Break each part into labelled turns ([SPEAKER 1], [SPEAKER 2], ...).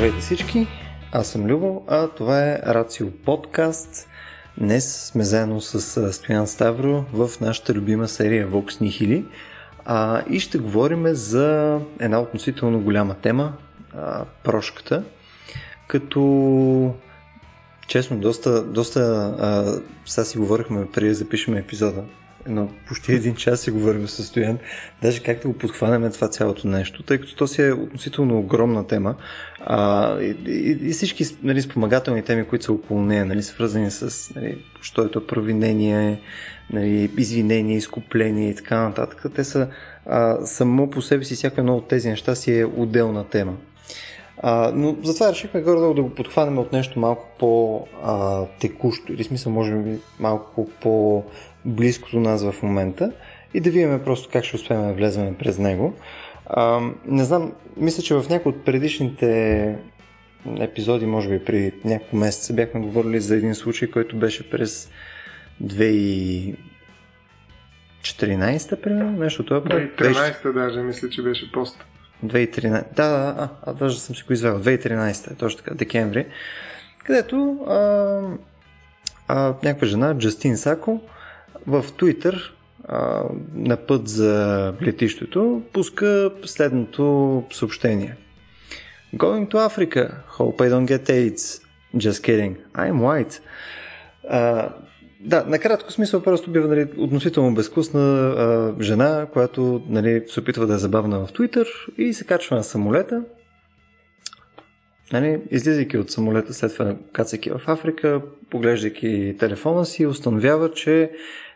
[SPEAKER 1] Здравейте всички, аз съм Любо, а това е Рацио подкаст. Днес сме заедно с Стоян Ставро в нашата любима серия Vox Nihili а, и ще говорим за една относително голяма тема, а, прошката, като честно, доста, доста а, сега си говорихме преди да запишем епизода, но почти един час си говорим с Стоян, даже как да го подхванем това цялото нещо, тъй като то си е относително огромна тема а, и, и, и всички нали, спомагателни теми, които са около нея, нали, свързани с нали, що е то провинение, нали, извинение, изкупление и така нататък, те са а, само по себе си, всяко едно от тези неща си е отделна тема. А, но затова решихме горе да го подхванем от нещо малко по-текущо, или смисъл може би малко по-близко до нас в момента и да видим просто как ще успеем да влезем през него. А, не знам, мисля, че в някои от предишните епизоди, може би при няколко месеца, бяхме говорили за един случай, който беше през 2014-та, примерно, нещо това.
[SPEAKER 2] 2013-та даже, мисля, че беше пост.
[SPEAKER 1] 2013. Да, да, а, а даже съм си го извел. 2013, точно така, декември. Където а, а, някаква жена, Джастин Сако, в Twitter на път за летището пуска следното съобщение. Going to Africa. Hope I don't get AIDS. Just kidding. I'm white. А, да, накратко смисъл просто бива нали, относително безвкусна а, жена, която нали, се опитва да е забавна в Твитър и се качва на самолета. Нали, излизайки от самолета, след това кацайки в Африка, поглеждайки телефона си, установява, че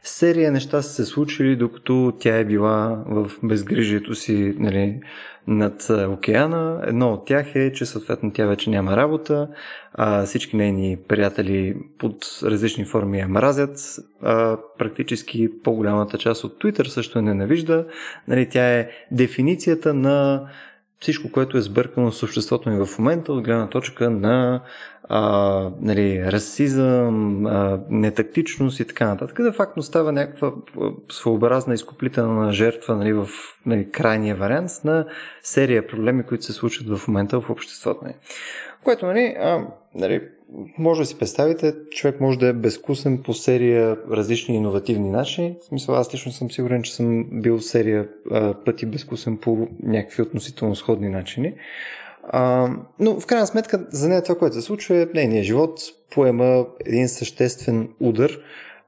[SPEAKER 1] серия неща са се случили, докато тя е била в безгрижието си нали, над океана. Едно от тях е, че съответно тя вече няма работа, а всички нейни приятели под различни форми я мразят, а практически по-голямата част от Twitter също я ненавижда. Нали, тя е дефиницията на всичко, което е сбъркано с обществото ни в момента от гледна точка на а, нали, расизъм, а, нетактичност и така нататък. Да фактно става някаква своеобразна изкуплителна жертва нали, в нали, крайния вариант на серия проблеми, които се случват в момента в обществото ни. Което, нали, а, нали, може да си представите, човек може да е безкусен по серия различни иновативни начини. В смисъл, аз лично съм сигурен, че съм бил серия а, пъти безкусен по някакви относително сходни начини. А, но в крайна сметка за нея това, което се случва е нейният живот поема един съществен удар,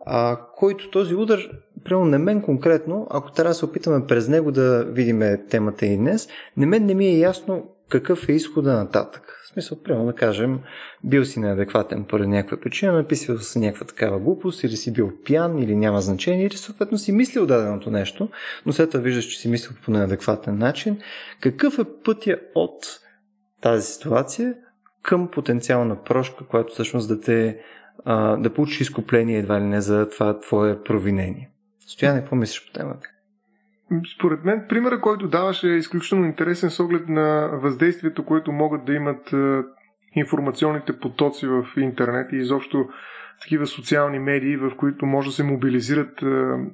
[SPEAKER 1] а, който този удар, прямо на мен конкретно, ако трябва да се опитаме през него да видим темата и днес, на мен не ми е ясно какъв е изхода нататък. В смисъл, прямо да кажем, бил си неадекватен поради някаква причина, написал си някаква такава глупост, или си бил пиян, или няма значение, или съответно си мислил даденото нещо, но след това виждаш, че си мислил по неадекватен начин. Какъв е пътя от тази ситуация към потенциална прошка, която всъщност да те да получиш изкупление едва ли не за това твое провинение. Стояне, какво мислиш по темата?
[SPEAKER 2] Според мен, примера, който даваш е изключително интересен с оглед на въздействието, което могат да имат информационните потоци в интернет и изобщо такива социални медии, в които може да се мобилизират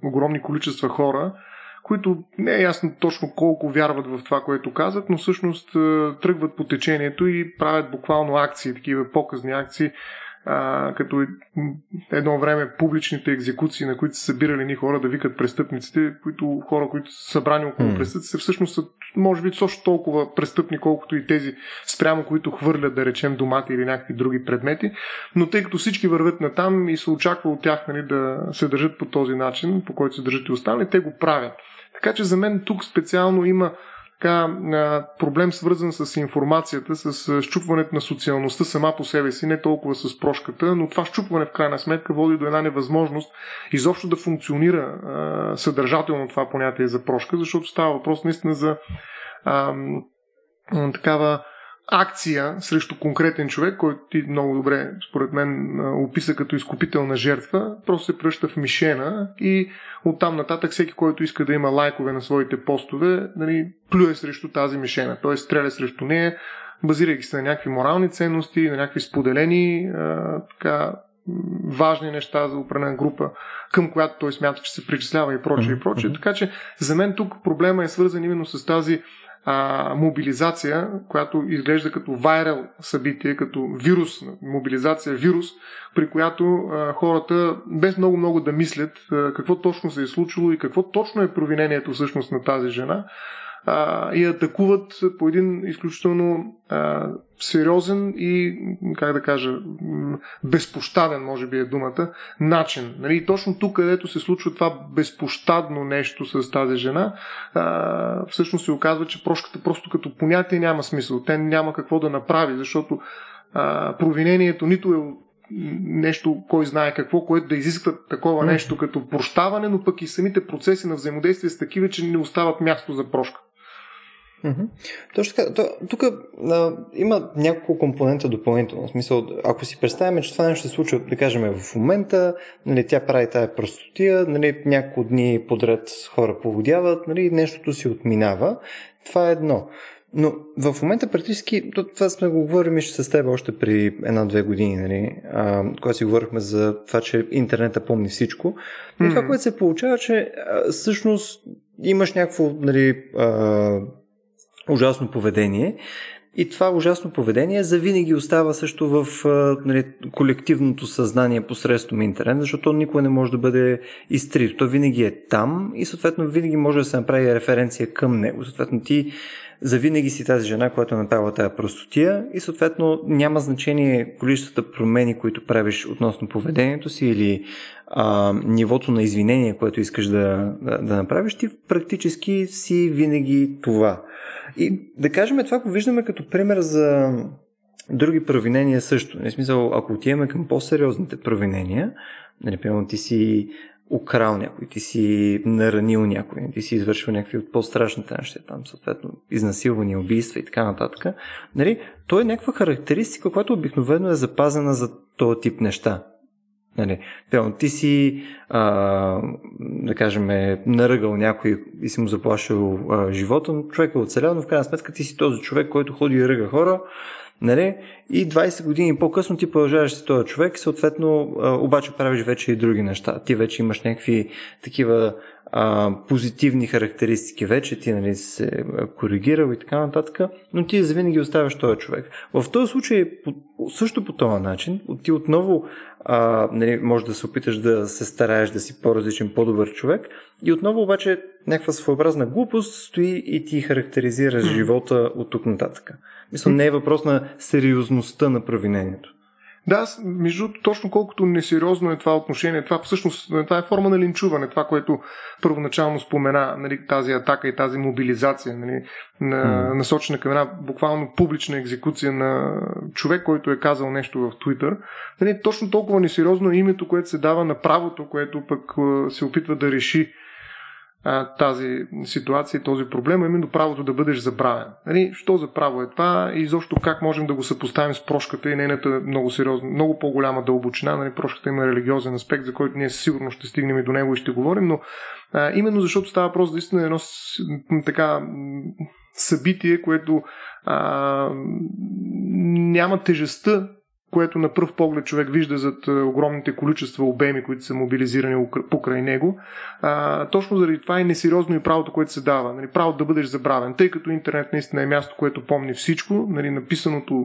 [SPEAKER 2] огромни количества хора, които не е ясно точно колко вярват в това, което казват, но всъщност тръгват по течението и правят буквално акции, такива показни акции, а, като едно време публичните екзекуции, на които са събирали ни хора да викат престъпниците, които хора, които са събрани около mm. престъпниците, всъщност са, може би, също толкова престъпни, колкото и тези спрямо, които хвърлят, да речем, домати или някакви други предмети. Но тъй като всички върват на там и се очаква от тях нали, да се държат по този начин, по който се държат и останали, те го правят. Така че за мен тук специално има така, проблем свързан с информацията, с щупването на социалността сама по себе си, не толкова с прошката, но това щупване в крайна сметка води до една невъзможност изобщо да функционира съдържателно това понятие за прошка, защото става въпрос наистина за а, такава акция срещу конкретен човек, който ти много добре, според мен, описа като изкупителна жертва, просто се пръща в мишена и оттам нататък всеки, който иска да има лайкове на своите постове, нали, плюе срещу тази мишена, т.е. стреля срещу нея, базирайки се на някакви морални ценности, на някакви споделени а, така, важни неща за определена група, към която той смята, че се причислява и прочее, и прочее. Така че за мен тук проблема е свързан именно с тази а, мобилизация, която изглежда като вайрал събитие, като вирус, мобилизация вирус, при която а, хората без много-много да мислят а, какво точно се е случило и какво точно е провинението всъщност на тази жена, а, и атакуват по един изключително а, сериозен и, как да кажа, безпощаден, може би е думата, начин. Нали, точно тук, където се случва това безпощадно нещо с тази жена, а, всъщност се оказва, че прошката просто като понятие няма смисъл. Те няма какво да направи, защото а, провинението нито е нещо, кой знае какво, което да изисква такова нещо като прощаване, но пък и самите процеси на взаимодействие са такива, че не остават място за прошка.
[SPEAKER 1] Mm-hmm. Точно така. Тук има няколко компонента допълнително. В смисъл, ако си представяме, че това нещо се случва, да кажем, в момента, нали, тя прави тая простотия, нали, няколко дни подред хора поводяват, нали, нещото си отминава. Това е едно. Но в момента практически, това сме го говорили с теб още при една-две години, нали, а, когато си говорихме за това, че интернета помни всичко. И mm-hmm. това, което се получава, че а, всъщност имаш някакво нали, а, ужасно поведение. И това ужасно поведение завинаги остава също в нали, колективното съзнание посредством интернет, защото никой не може да бъде изтрит. То винаги е там и съответно винаги може да се направи референция към него. Съответно ти завинаги си тази жена, която е направила тази простотия и съответно няма значение количествата промени, които правиш относно поведението си или а, нивото на извинение, което искаш да, да, да направиш, ти практически си винаги това. И да кажем, това го виждаме като пример за други провинения също. Не смисъл, ако отиваме към по-сериозните провинения, например, ти си украл някой, ти си наранил някой, ти си извършил някакви от по-страшните неща, там съответно изнасилвания, убийства и така нататък, нали, то е някаква характеристика, която обикновено е запазена за този тип неща. Нали, пълно, ти си, а, да кажем, е наръгал някой и си му заплашил а, живота, но човек е оцелял, но в крайна сметка ти си този човек, който ходи и ръга хора, нали, и 20 години по-късно ти продължаваш си този човек, съответно, а, обаче правиш вече и други неща. Ти вече имаш някакви такива а, позитивни характеристики вече, ти нали, се коригирал и така нататък, но ти завинаги оставяш този човек. В този случай също по този начин, ти отново а, нали, може да се опиташ да се стараеш да си по-различен, по-добър човек и отново обаче някаква своеобразна глупост стои и ти характеризираш живота от тук нататък. Мисля, не е въпрос на сериозността на провинението.
[SPEAKER 2] Да, между точно колкото несериозно е това отношение, това всъщност това е форма на линчуване, това, което първоначално спомена, нали, тази атака и тази мобилизация, нали, на, mm. насочена към една буквално публична екзекуция на човек, който е казал нещо в Твитър. Нали, точно толкова несериозно е името, което се дава на правото, което пък се опитва да реши тази ситуация и този проблем, а именно правото да бъдеш забравен. Нали, що за право е това и защо как можем да го съпоставим с прошката и нейната много сериозна, много по-голяма дълбочина. Нали, прошката има религиозен аспект, за който ние сигурно ще стигнем и до него и ще говорим, но а, именно защото става въпрос наистина едно така събитие, което а, няма тежестта което на пръв поглед човек вижда зад е, огромните количества обеми, които са мобилизирани покрай него. А, точно заради това е несериозно и правото, което се дава. Нали, правото да бъдеш забравен, тъй като интернет наистина е място, което помни всичко. Нали, написаното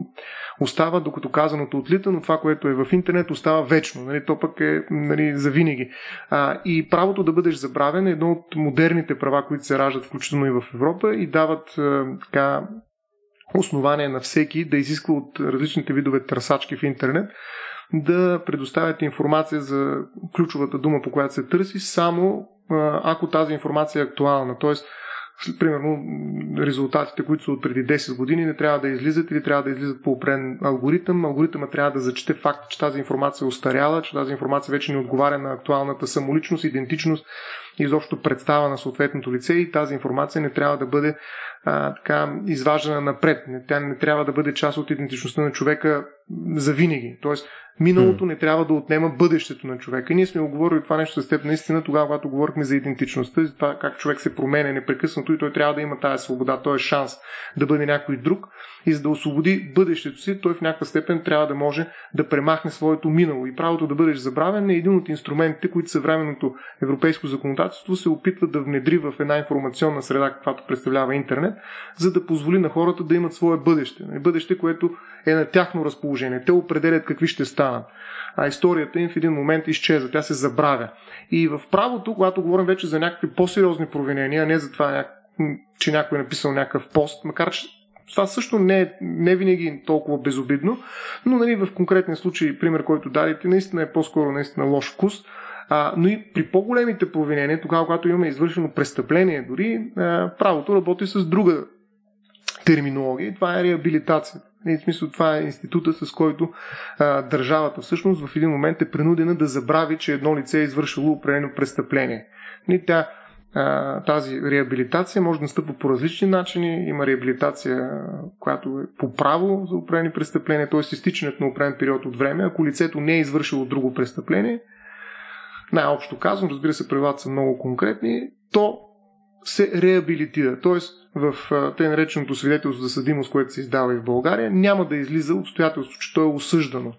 [SPEAKER 2] остава, докато казаното отлита, но това, което е в интернет, остава вечно. Нали, то пък е нали, за винаги. А, и правото да бъдеш забравен е едно от модерните права, които се раждат включително и в Европа и дават а, така основание на всеки да изисква от различните видове търсачки в интернет да предоставят информация за ключовата дума, по която се търси, само ако тази информация е актуална. Тоест, примерно, резултатите, които са от преди 10 години, не трябва да излизат или трябва да излизат по опрен алгоритъм. Алгоритъмът трябва да зачете факт, че тази информация е устаряла, че тази информация вече не отговаря на актуалната самоличност, идентичност и изобщо представа на съответното лице и тази информация не трябва да бъде а, така изваждана напред. Тя не трябва да бъде част от идентичността на човека за винаги. Тоест, миналото не трябва да отнема бъдещето на човека. Ние сме оговорили това нещо с теб наистина тогава, когато говорихме за идентичността, за това как човек се променя непрекъснато и той трябва да има тази свобода, този шанс да бъде някой друг. И за да освободи бъдещето си, той в някаква степен трябва да може да премахне своето минало. И правото да бъдеш забравен е един от инструментите, които съвременното европейско законодателство се опитва да внедри в една информационна среда, каквато представлява интернет, за да позволи на хората да имат свое бъдеще. Бъдеще, което е на тяхно разположение. Те определят какви ще станат. А историята им в един момент изчезва, тя се забравя. И в правото, когато говорим вече за някакви по-сериозни провинения, а не за това, че някой е написал някакъв пост, макар че това също не е не винаги толкова безобидно, но нали, в конкретния случай, пример, който дадете, наистина е по-скоро наистина лош вкус. А, но и при по-големите провинения, тогава, когато имаме извършено престъпление, дори а, правото работи с друга терминология. Това е реабилитация. В смисъл, това е института, с който а, държавата всъщност в един момент е принудена да забрави, че едно лице е извършило определено престъпление. И тя, тази реабилитация може да настъпва по различни начини. Има реабилитация, която е по право за определени престъпления, т.е. изтичането на определен период от време. Ако лицето не е извършило друго престъпление, най-общо казвам, разбира се, правилата са много конкретни, то се реабилитира. Тоест, в тъй нареченото свидетелство за съдимост, което се издава и в България, няма да излиза обстоятелство, че то е осъждано.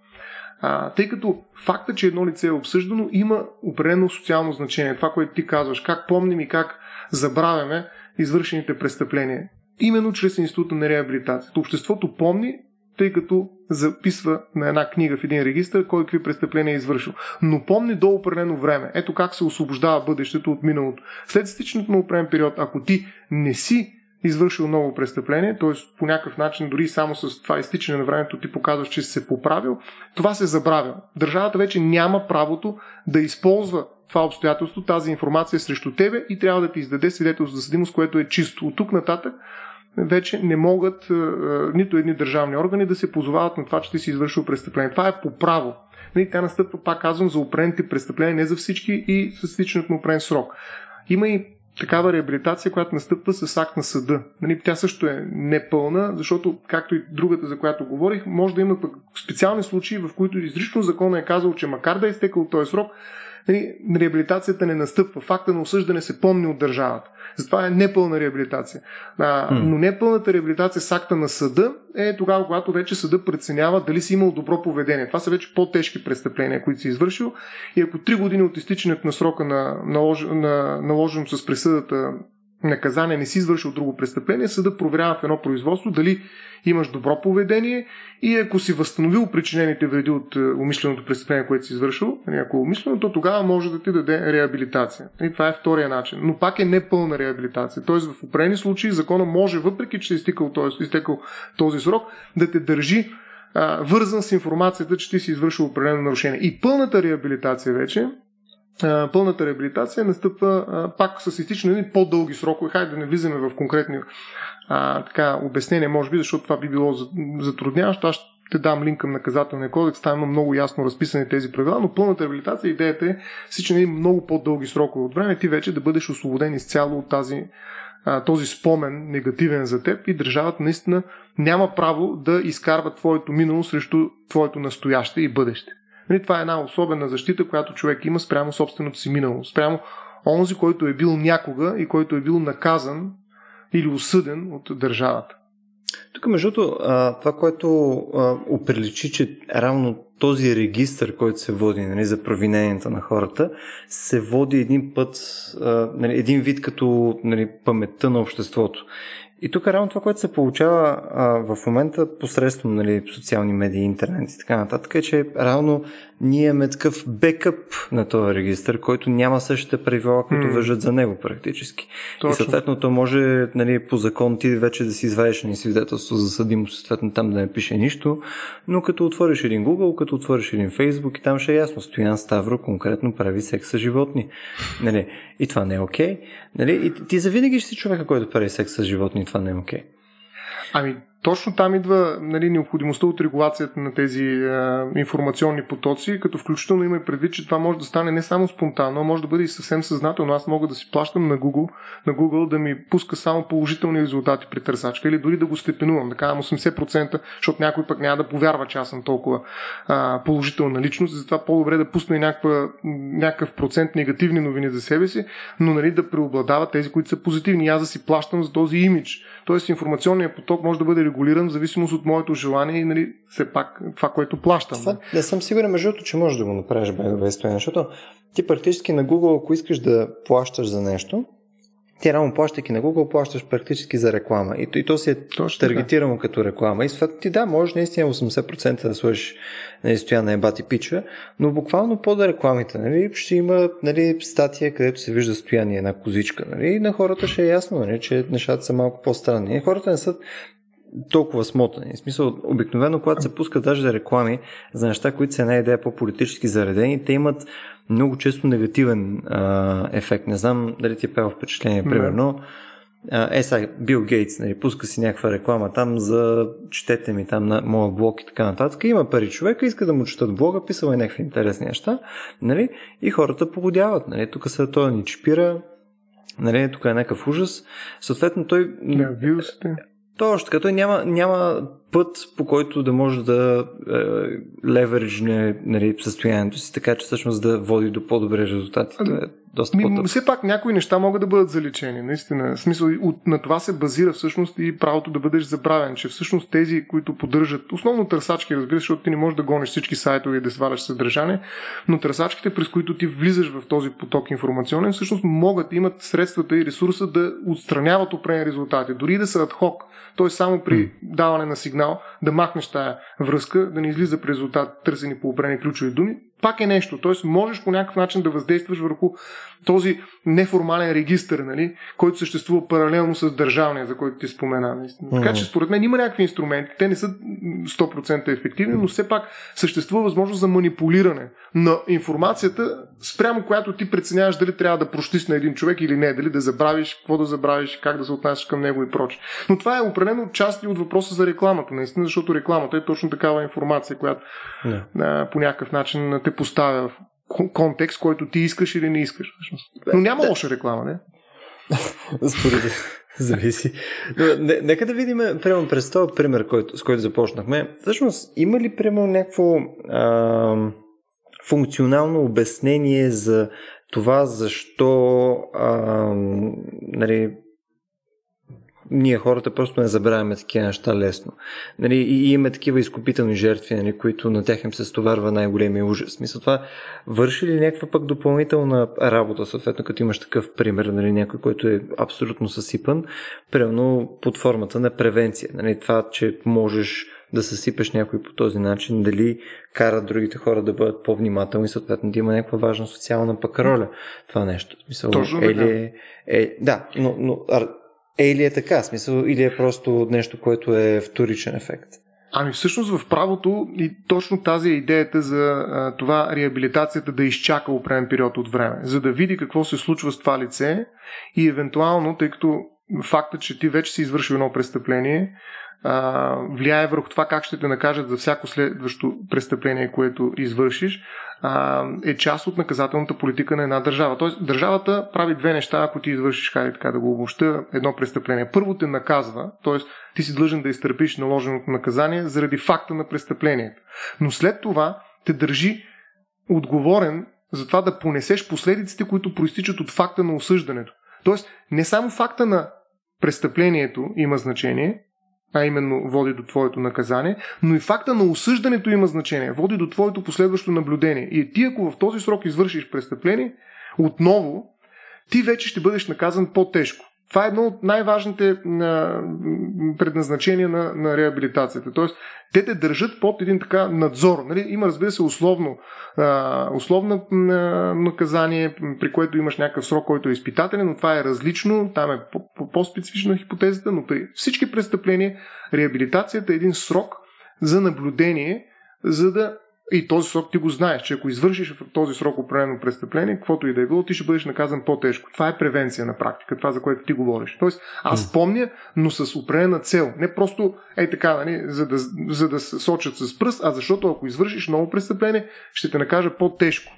[SPEAKER 2] А, тъй като факта, че едно лице е обсъждано, има определено социално значение. Това, което ти казваш, как помним и как забравяме извършените престъпления. Именно чрез института на реабилитацията. Обществото помни, тъй като записва на една книга в един регистр кой какви престъпления е извършил. Но помни до определено време. Ето как се освобождава бъдещето от миналото. След стичането на определен период, ако ти не си извършил ново престъпление, т.е. по някакъв начин, дори само с това изтичане на времето ти показваш, че си се поправил, това се забравя. Държавата вече няма правото да използва това обстоятелство, тази информация срещу тебе и трябва да ти издаде свидетелство за съдимост, което е чисто. От тук нататък вече не могат нито едни държавни органи да се позовават на това, че ти си извършил престъпление. Това е по право. Нали, тя настъпва, пак казвам, за определените престъпления, не за всички и с стичането на определен срок. Има и такава реабилитация, която настъпва с акт на съда. Нали, тя също е непълна, защото, както и другата, за която говорих, може да има пък специални случаи, в които изрично закона е казал, че макар да е изтекал този срок, реабилитацията не настъпва. Факта на осъждане се помни от държавата. Затова е непълна реабилитация. А, но непълната реабилитация с акта на съда е тогава, когато вече съда преценява дали си имал добро поведение. Това са вече по-тежки престъпления, които си извършил. И ако три години от изтичането на срока на, налож, на наложено с присъдата наказание не си извършил друго престъпление, съда проверява в едно производство дали имаш добро поведение и ако си възстановил причинените вреди от е, умишленото престъпление, което си извършил, нали, ако е умишлено, то тогава може да ти даде реабилитация. И това е втория начин. Но пак е непълна реабилитация. Тоест в определени случаи закона може, въпреки че е изтекал, т.е. изтекал този срок, да те държи а, вързан с информацията, че ти си извършил определено нарушение. И пълната реабилитация вече пълната реабилитация настъпва пак с изтичане на по-дълги срокове. Хайде да не влизаме в конкретни а, така, обяснения, може би, защото това би било затрудняващо. Аз ще дам линк към наказателния кодекс, там има много ясно разписани тези правила, но пълната реабилитация, идеята е всички много по-дълги срокове от време, ти вече да бъдеш освободен изцяло от тази, този спомен негативен за теб и държавата наистина няма право да изкарва твоето минало срещу твоето настояще и бъдеще. Нали, това е една особена защита, която човек има спрямо собственото си минало, спрямо онзи, който е бил някога и който е бил наказан или осъден от държавата.
[SPEAKER 1] Тук, между това, което оприличи, че равно този регистр, който се води нали, за провиненията на хората, се води един път, нали, един вид като нали, паметта на обществото. И тук реално това, което се получава а, в момента посредством нали, социални медии, интернет и така нататък, е, че реално ние имаме такъв бекъп на този регистр, който няма същите правила, които mm. въжат за него практически. Точно. И съответно то може нали, по закон ти вече да си извадиш ни свидетелство за съдимост, съответно там да не пише нищо, но като отвориш един Google, като отвориш един Facebook и там ще е ясно, Стоян Ставро конкретно прави секс с животни. Нали, и това не е окей. Okay. Нали, и ти завинаги ще си човека, който прави секс с животни, и това не е окей.
[SPEAKER 2] Точно там идва нали, необходимостта от регулацията на тези а, информационни потоци, като включително има и предвид, че това може да стане не само спонтанно, а може да бъде и съвсем съзнателно. Аз мога да си плащам на Google, на Google да ми пуска само положителни резултати при търсачка или дори да го степенувам, да кажам 80%, защото някой пък няма да повярва, че аз съм толкова а, положителна личност, затова по-добре да пусне някаква, някакъв процент негативни новини за себе си, но нали, да преобладават тези, които са позитивни. аз да си плащам за този имидж. Тоест информационният поток може да бъде регулиран в зависимост от моето желание и нали, все пак това, което плащам.
[SPEAKER 1] Това, не съм сигурен, между че можеш да го направиш без това, защото ти практически на Google, ако искаш да плащаш за нещо, ти рано плащайки на Google, плащаш практически за реклама. И, и то си е Точно таргетирано така. като реклама. И съответно ти да, можеш наистина 80% да сложиш нали, стоя на ебати пича, но буквално под рекламите, нали, ще има нали, статия, където се вижда стояние на козичка. Нали, и на хората ще е ясно, нали, че нещата са малко по-странни. И хората не са толкова смотани. В смисъл, обикновено, когато се пускат даже реклами за неща, които са една идея по-политически заредени, те имат много често негативен а, ефект. Не знам дали ти е пева впечатление, примерно. Е, сега, Бил Гейтс, нали, пуска си някаква реклама там за четете ми там на моя блог и така нататък. Има пари човека, иска да му четат блога, писал е някакви интересни неща, нали, и хората погодяват. Нали, тук се той ни чипира, нали, тук е някакъв ужас. Съответно, той...
[SPEAKER 2] Вирусите.
[SPEAKER 1] Точно така, той няма, няма път, по който да може да е, левериджне нали, състоянието си, така че всъщност да води до по-добри резултати. Това е доста
[SPEAKER 2] ми, по Все пак някои неща могат да бъдат заличени, наистина. В смисъл, от, на това се базира всъщност и правото да бъдеш забравен, че всъщност тези, които поддържат, основно търсачки, разбира се, защото ти не можеш да гониш всички сайтове и да сваляш съдържание, но търсачките, през които ти влизаш в този поток информационен, всъщност могат, имат средствата и ресурса да отстраняват определени резултати, дори да са адхок, т.е. само при даване на сигнал да махнеш тая връзка, да не излиза при резултат търсени по определени ключови думи, пак е нещо. Тоест, можеш по някакъв начин да въздействаш върху този неформален регистр, нали, който съществува паралелно с държавния, за който ти спомена. Наистина. Така че, според мен, има някакви инструменти. Те не са 100% ефективни, но все пак съществува възможност за манипулиране на информацията, спрямо която ти преценяваш дали трябва да прощиш на един човек или не, дали да забравиш, какво да забравиш, как да се отнасяш към него и прочее. Но това е определено част и от въпроса за рекламата, наистина, защото рекламата е точно такава информация, която yeah. а, по някакъв начин те поставя в контекст, който ти искаш или не искаш. Но няма да. лоша реклама, не?
[SPEAKER 1] Според зависи. Но, не, нека да видим, примерно, през този пример, който, с който започнахме. Всъщност, има ли, примерно, някакво а, функционално обяснение за това, защо а, нали, ние хората просто не забравяме такива неща лесно. Нали, и имаме такива изкупителни жертви, нали, които на тях им се стоварва най-големия ужас. Мисля, това върши ли някаква пък допълнителна работа, съответно, като имаш такъв пример, нали, някой, който е абсолютно съсипан, примерно под формата на превенция. Нали, това, че можеш да съсипеш някой по този начин, дали кара другите хора да бъдат по-внимателни, съответно да има някаква важна социална пък роля това нещо.
[SPEAKER 2] Мисъл, Точно така.
[SPEAKER 1] Е, е, да, но, но е или е така, смисъл, или е просто нещо, което е вторичен ефект?
[SPEAKER 2] Ами всъщност в правото и точно тази е идеята за а, това реабилитацията да изчака определен период от време, за да види какво се случва с това лице и евентуално, тъй като факта, че ти вече си извършил едно престъпление, а, влияе върху това как ще те накажат за всяко следващо престъпление, което извършиш, а, е част от наказателната политика на една държава. Тоест, държавата прави две неща, ако ти извършиш, хайде така да го обобща, едно престъпление. Първо те наказва, т.е. ти си длъжен да изтърпиш наложеното наказание заради факта на престъплението. Но след това те държи отговорен за това да понесеш последиците, които проистичат от факта на осъждането. Тоест, не само факта на престъплението има значение, а именно води до твоето наказание, но и факта на осъждането има значение, води до твоето последващо наблюдение. И ти, ако в този срок извършиш престъпление, отново, ти вече ще бъдеш наказан по-тежко. Това е едно от най-важните предназначения на, на реабилитацията. Тоест, те те държат под един така надзор. Нали? Има, разбира се, условно, условно наказание, при което имаш някакъв срок, който е изпитателен, но това е различно, там е по-специфична хипотезата, но при всички престъпления реабилитацията е един срок за наблюдение, за да и този срок ти го знаеш, че ако извършиш в този срок определено престъпление, каквото и да е било, ти ще бъдеш наказан по-тежко. Това е превенция на практика, това за което ти говориш. Тоест, аз помня, но с определена цел. Не просто е така, нали, за, да, за да сочат с пръст, а защото ако извършиш ново престъпление, ще те накажа по-тежко.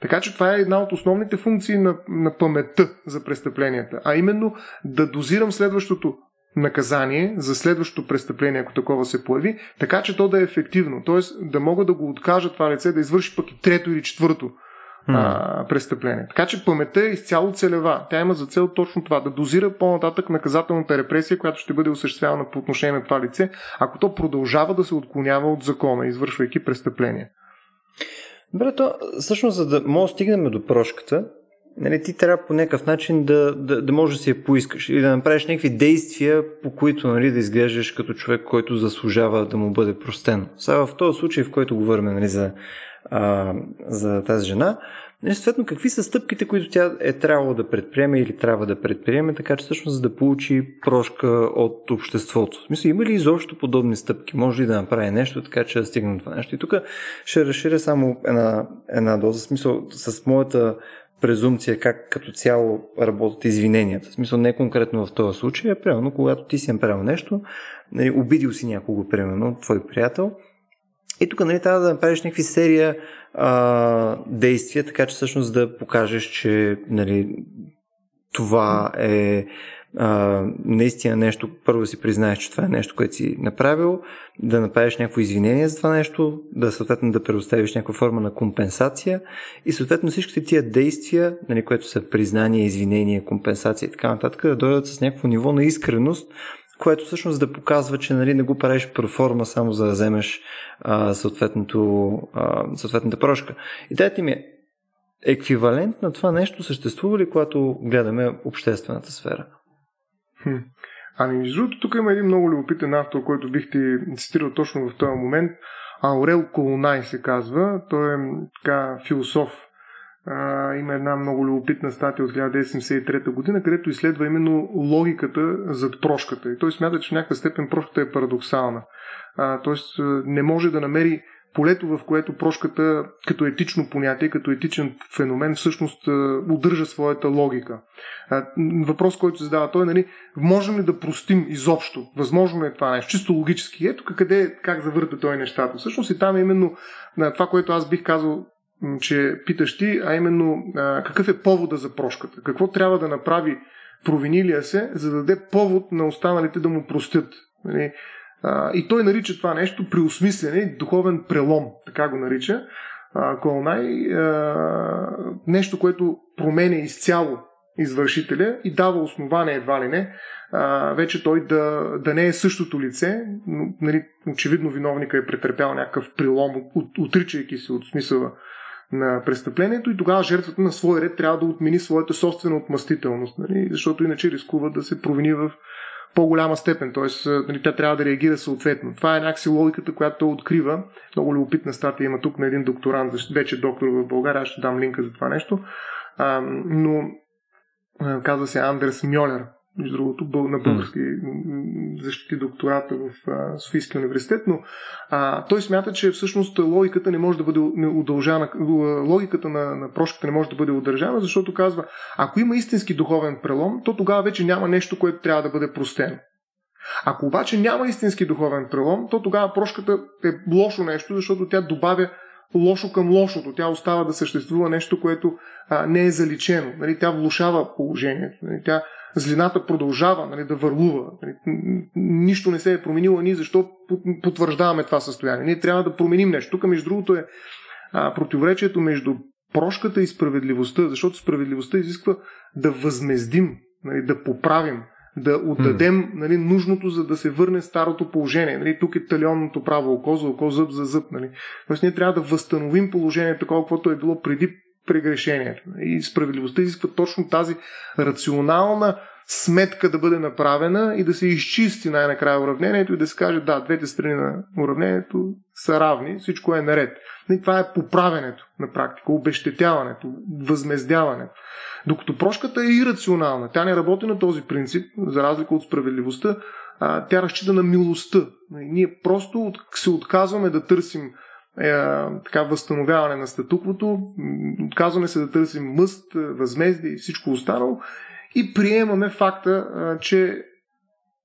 [SPEAKER 2] Така че това е една от основните функции на, на паметта за престъпленията, а именно да дозирам следващото наказание за следващото престъпление, ако такова се появи, така че то да е ефективно. Т.е. да мога да го откажа това лице да извърши пък и трето или четвърто а, престъпление. Така че паметта е изцяло целева. Тя има за цел точно това да дозира по-нататък наказателната репресия, която ще бъде осъществявана по отношение на това лице, ако то продължава да се отклонява от закона, извършвайки престъпление.
[SPEAKER 1] Добре, то всъщност, за да може да стигнем до прошката, нали, ти трябва по някакъв начин да, да, да можеш да си я поискаш или да направиш някакви действия, по които нали, да изглеждаш като човек, който заслужава да му бъде простено. Сега в този случай, в който говорим нали, за, а, за тази жена, нали, съответно какви са стъпките, които тя е трябвало да предприеме или трябва да предприеме, така че всъщност да получи прошка от обществото. В смисъл, има ли изобщо подобни стъпки? Може ли да направи нещо, така че да стигне това нещо? И тук ще разширя само една, една доза, смисъл с моята презумпция как като цяло работят извиненията. В смисъл не конкретно в този случай, а примерно когато ти си направил нещо, нали, обидил си някого, примерно, твой приятел, и тук нали, трябва да направиш някакви серия а, действия, така че всъщност да покажеш, че нали, това е а, наистина нещо, първо си признаеш, че това е нещо, което си направил, да направиш някакво извинение за това нещо, да съответно да предоставиш някаква форма на компенсация и съответно всичките тия действия, нали, което са признание, извинение, компенсация и така нататък, да дойдат с някакво ниво на искреност, което всъщност да показва, че нали, не го правиш проформа само за да вземеш а, а, съответната прошка. Идеята ми е, еквивалент на това нещо съществува ли, когато гледаме обществената сфера?
[SPEAKER 2] Ами, между другото, тук има един много любопитен автор, който бих ти цитирал точно в този момент. Аурел Колонай се казва. Той е така философ. А, има една много любопитна статия от 1973 година, където изследва именно логиката зад прошката. И той смята, че в някаква степен прошката е парадоксална. А, тоест не може да намери полето, в което прошката като етично понятие, като етичен феномен всъщност удържа своята логика. Въпрос, който се задава той е, нали, можем ли да простим изобщо? Възможно ли е това нещо? Чисто логически. Ето къде, как завърта той нещата. Всъщност и там е именно това, което аз бих казал, че питаш ти, а именно какъв е повода за прошката? Какво трябва да направи провинилия се, за да даде повод на останалите да му простят? Нали? И той нарича това нещо преосмислене, духовен прелом, така го нарича. Колонай, нещо, което променя изцяло извършителя и дава основание, едва ли не, вече той да, да не е същото лице. Но, нали, очевидно виновника е претърпял някакъв прилом, от, отричайки се от смисъла на престъплението и тогава жертвата на свой ред трябва да отмени своята собствена отмъстителност, нали, защото иначе рискува да се провини в по-голяма степен, т.е. Нали, тя трябва да реагира съответно. Това е някакси логиката, която той открива. Много любопитна статия има тук на един докторант, вече доктор в България, аз ще дам линка за това нещо. А, но казва се Андерс Мьолер между другото, на български защити доктората в Софийския университет, но а, той смята, че всъщност логиката не може да бъде удължана, логиката на, на прошката не може да бъде удържана, защото казва, ако има истински духовен прелом, то тогава вече няма нещо, което трябва да бъде простено. Ако обаче няма истински духовен прелом, то тогава прошката е лошо нещо, защото тя добавя лошо към лошото. Тя остава да съществува нещо, което а, не е заличено. Нали? Тя влушава положението. Нали? Тя злината продължава нали, да върлува. Нали, нищо не се е променило, ние защо потвърждаваме това състояние. Ние трябва да променим нещо. Тук, между другото, е а, противоречието между прошката и справедливостта, защото справедливостта изисква да възмездим, нали, да поправим, да отдадем нали, нужното, за да се върне старото положение. Нали, тук е талионното право, око за око, зъб за зъб. Нали. Тоест ние трябва да възстановим положението такова, каквото е било преди прегрешението. И справедливостта изисква точно тази рационална сметка да бъде направена и да се изчисти най-накрая уравнението и да се каже да, двете страни на уравнението са равни, всичко е наред. И това е поправенето на практика, обещетяването, възмездяването. Докато прошката е ирационална, тя не работи на този принцип, за разлика от справедливостта, тя разчита на милостта. Ние просто се отказваме да търсим е, така възстановяване на статуквото, отказваме се да търсим мъст, възмездие и всичко останало и приемаме факта, че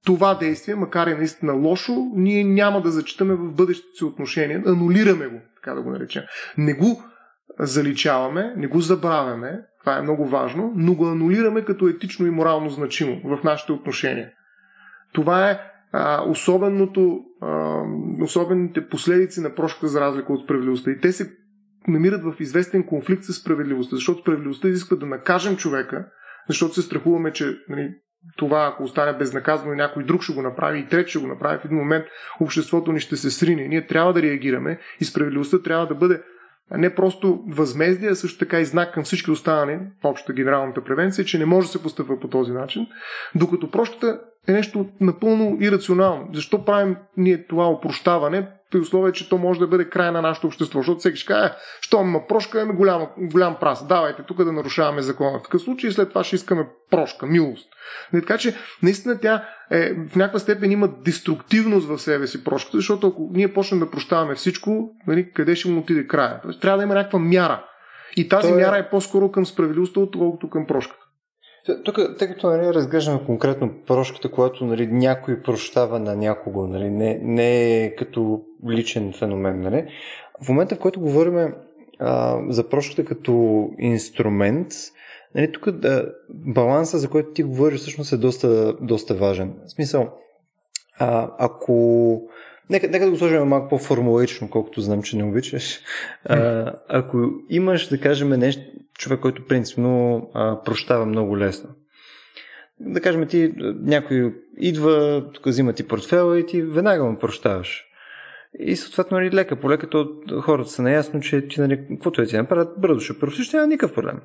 [SPEAKER 2] това действие, макар и наистина лошо, ние няма да зачитаме в бъдещите си отношения, анулираме го, така да го наречем. Не го заличаваме, не го забравяме, това е много важно, но го анулираме като етично и морално значимо в нашите отношения. Това е а, особеното, а, особените последици на прошката за разлика от справедливостта. И те се намират в известен конфликт с справедливостта, защото справедливостта изисква да накажем човека, защото се страхуваме, че нали, това, ако остане безнаказано някой друг ще го направи и трет ще го направи, в един момент обществото ни ще се срине. Ние трябва да реагираме и справедливостта трябва да бъде не просто възмездие, а също така и знак към всички останали в общата генералната превенция, че не може да се постъпва по този начин, докато прошката е нещо напълно ирационално. Защо правим ние това опрощаване, при условие, че то може да бъде край на нашето общество? Защото всеки ще каже, «Е, що има прошка, имаме голям, голям прас. Давайте тук да нарушаваме закона. В такъв случай след това ще искаме прошка, милост. Така че, наистина тя е, в някаква степен има деструктивност в себе си прошката, защото ако ние почнем да прощаваме всичко, нали, къде ще му отиде края? Тоест, трябва да има някаква мяра. И тази Той... мяра е по-скоро към справедливостта, отколкото към прошката.
[SPEAKER 1] Тук, тъй като нали, разглеждаме конкретно прошката, която нали, някой прощава на някого, нали, не, не е като личен феномен. Нали. В момента, в който говорим а, за прошката като инструмент, нали, тук да, баланса, за който ти говориш, всъщност е доста, доста важен. В смисъл, а, ако Нека, нека да го сложим малко по-формулично, колкото знам, че не обичаш. А, ако имаш, да кажем, нещо, човек, който принципно а, прощава много лесно. Да кажем, ти някой идва, тук взима ти портфела и ти веднага му прощаваш. И съответно, нали, лека по лека, то хората са наясно, че ти, нали, каквото е ти направят, бързо ще простиш, няма никакъв проблем.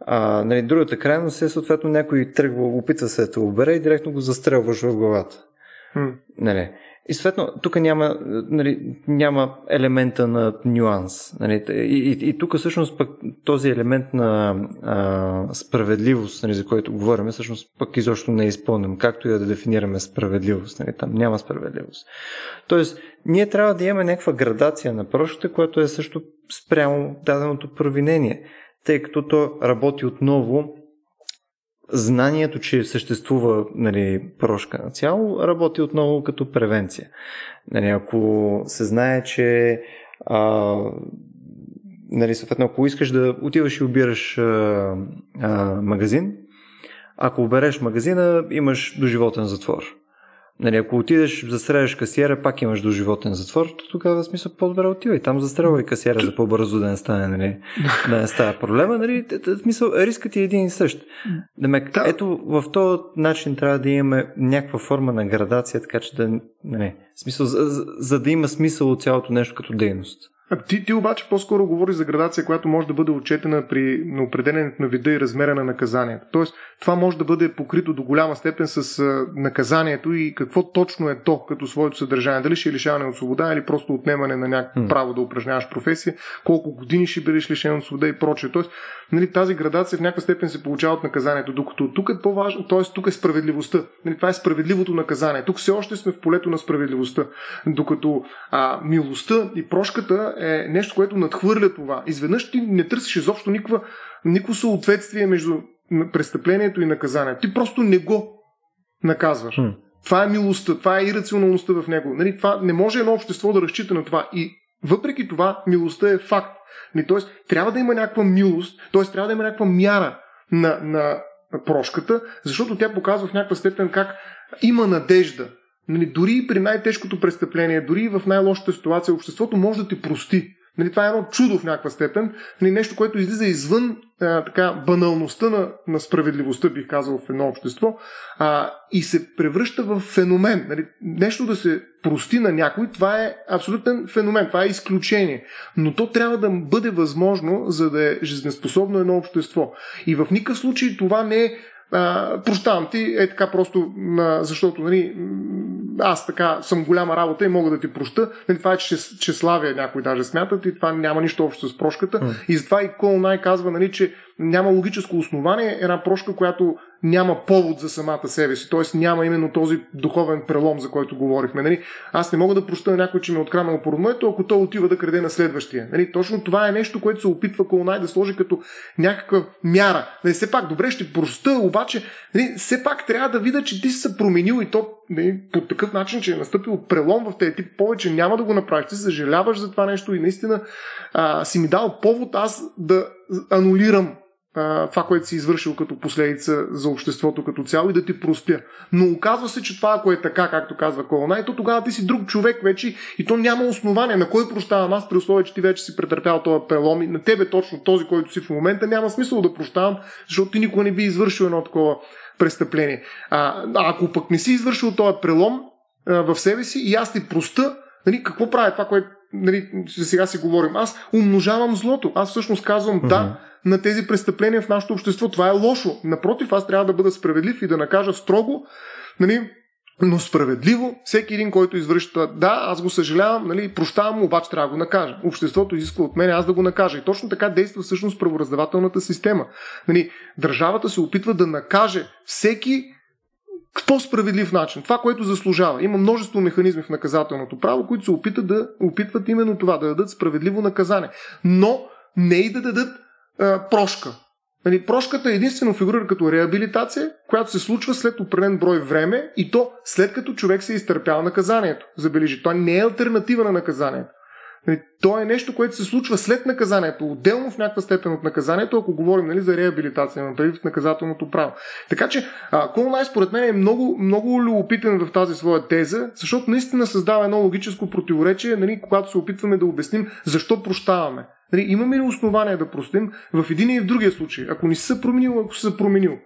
[SPEAKER 1] А, нали, другата крайност е, съответно, някой тръгва, опитва се да те обере и директно го застрелваш в главата. Hmm. Нали. И съответно, тук няма, нали, няма елемента на нюанс. Нали, и, и, и тук всъщност пък този елемент на а, справедливост, нали, за който говорим, всъщност пък изобщо не е изпълнен. Както и да дефинираме справедливост. Нали, там няма справедливост. Тоест, ние трябва да имаме някаква градация на прошката, която е също спрямо даденото провинение, тъй като то работи отново знанието, че съществува нали, прошка на цяло, работи отново като превенция. Нали, ако се знае, че а, нали, съответно, ако искаш да отиваш и обираш а, а, магазин, ако обереш магазина, имаш доживотен затвор. Нали, ако отидеш, застреляш касиера, пак имаш до животен затвор, то тогава смисъл по-добре отивай. Там застрелвай касиера за по-бързо да не стане, нали, да не става проблема. Нали, смисъл, рискът е един и същ. Демек, да. ето в този начин трябва да имаме някаква форма на градация, така че да, нали, смисъл, за, за да има смисъл от цялото нещо като дейност.
[SPEAKER 2] Ти, ти обаче по-скоро говориш за градация, която може да бъде отчетена при на определенето на вида и размера на наказанието. Тоест, това може да бъде покрито до голяма степен с наказанието и какво точно е то като своето съдържание. Дали ще е лишаване от свобода или просто отнемане на някакво mm. право да упражняваш професия, колко години ще бъдеш лишен от свобода и прочее. Тоест, нали, тази градация в някаква степен се получава от наказанието, докато тук е по-важно, т.е. тук е справедливостта. Нали, това е справедливото наказание. Тук все още сме в полето на справедливостта. Докато а, милостта и прошката е нещо, което надхвърля това. Изведнъж ти не търсиш изобщо никаква, никакво съответствие между престъплението и наказанието. Ти просто не го наказваш. Хм. Това е милостта, това е ирационалността в него. Нали, това, не може едно общество да разчита на това. И въпреки това, милостта е факт. Нали, тоест, трябва да има някаква милост, т.е. трябва да има някаква мяра на, на прошката, защото тя показва в някаква степен как има надежда. Нали, дори при най-тежкото престъпление, дори в най-лошата ситуация, обществото може да ти прости. Нали, това е едно чудо в някаква степен, нали, нещо, което излиза извън а, така, баналността на, на справедливостта, бих казал, в едно общество, а, и се превръща в феномен. Нали, нещо да се прости на някой, това е абсолютен феномен, това е изключение. Но то трябва да бъде възможно, за да е жизнеспособно едно общество. И в никакъв случай това не е а, прощавам ти, е така просто, а, защото нали, аз така съм голяма работа и мога да ти проща. Нали, това е, че, че славя някой даже смятат и това няма нищо общо с прошката. Mm. И затова и Кол Най казва, нали, че няма логическо основание една прошка, която няма повод за самата себе си, т.е. няма именно този духовен прелом, за който говорихме. Нали? Аз не мога да простя някой, че ми е откранал породното, ако той отива да краде на следващия. Нали? Точно това е нещо, което се опитва Колонай да сложи като някаква мяра. Нали? Все пак, добре, ще простя, обаче нали? все пак трябва да видя, че ти си се променил и то нали, по такъв начин, че е настъпил прелом в тези тип, повече няма да го направиш. Ти съжаляваш за това нещо и наистина а, си ми дал повод аз да анулирам това, което си извършил като последица за обществото като цяло и да ти простя. Но оказва се, че това, ако е така, както казва Колона, то тогава ти си друг човек вече и то няма основание. На кой прощавам аз при условие, че ти вече си претърпял този прелом и на тебе точно този, който си в момента, няма смисъл да прощавам, защото ти никога не би извършил едно такова престъпление. А, ако пък не си извършил този прелом а, в себе си и аз ти проста, нали, какво прави това, което нали, сега си говорим? Аз умножавам злото. Аз всъщност казвам mm-hmm. да на тези престъпления в нашето общество. Това е лошо. Напротив, аз трябва да бъда справедлив и да накажа строго, нали, но справедливо всеки един, който извършва, да, аз го съжалявам, нали, прощавам, обаче трябва да го накажа. Обществото изисква от мен аз да го накажа. И точно така действа всъщност правораздавателната система. Нали, държавата се опитва да накаже всеки по-справедлив начин. Това, което заслужава. Има множество механизми в наказателното право, които се опитат да опитват именно това, да дадат справедливо наказание. Но не и да дадат а, прошка. Нали, прошката е единствено фигурира като реабилитация, която се случва след определен брой време и то след като човек се е изтърпял наказанието. Забележи, това не е альтернатива на наказанието. Нали, то е нещо, което се случва след наказанието, отделно в някаква степен от наказанието, ако говорим нали, за реабилитация, на в наказателното право. Така че Колнай според мен е много, много любопитен в тази своя теза, защото наистина създава едно логическо противоречие, нали, когато се опитваме да обясним защо прощаваме. Нали, имаме ли основания да простим в един и в другия случай? Ако не се променил, ако се променил.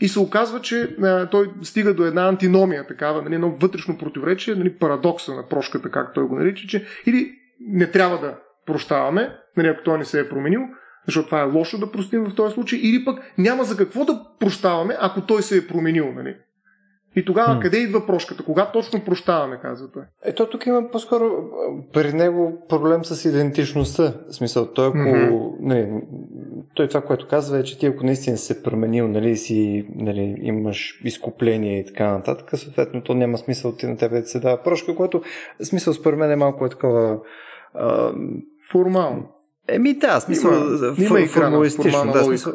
[SPEAKER 2] И се оказва, че а, той стига до една антиномия, такава, нали, едно вътрешно противоречие, нали, парадокса на прошката, както той го нарича, че или не трябва да прощаваме, нали, ако той не се е променил, защото това е лошо да простим в този случай, или пък няма за какво да прощаваме, ако той се е променил. Нали. И тогава hmm. къде идва прошката? Кога точно прощаваме, казва той?
[SPEAKER 1] Ето тук има по-скоро при него проблем с идентичността. В смисъл, той ако... Mm-hmm. Нали, той това, което казва е, че ти ако наистина се променил, нали, си, нали, имаш изкупление и така нататък, съответно то няма смисъл ти на тебе да се дава прошка, което смисъл според мен е малко е такова... А...
[SPEAKER 2] Формално.
[SPEAKER 1] Еми да, смисъл има, има формалистично. Да, смисъл,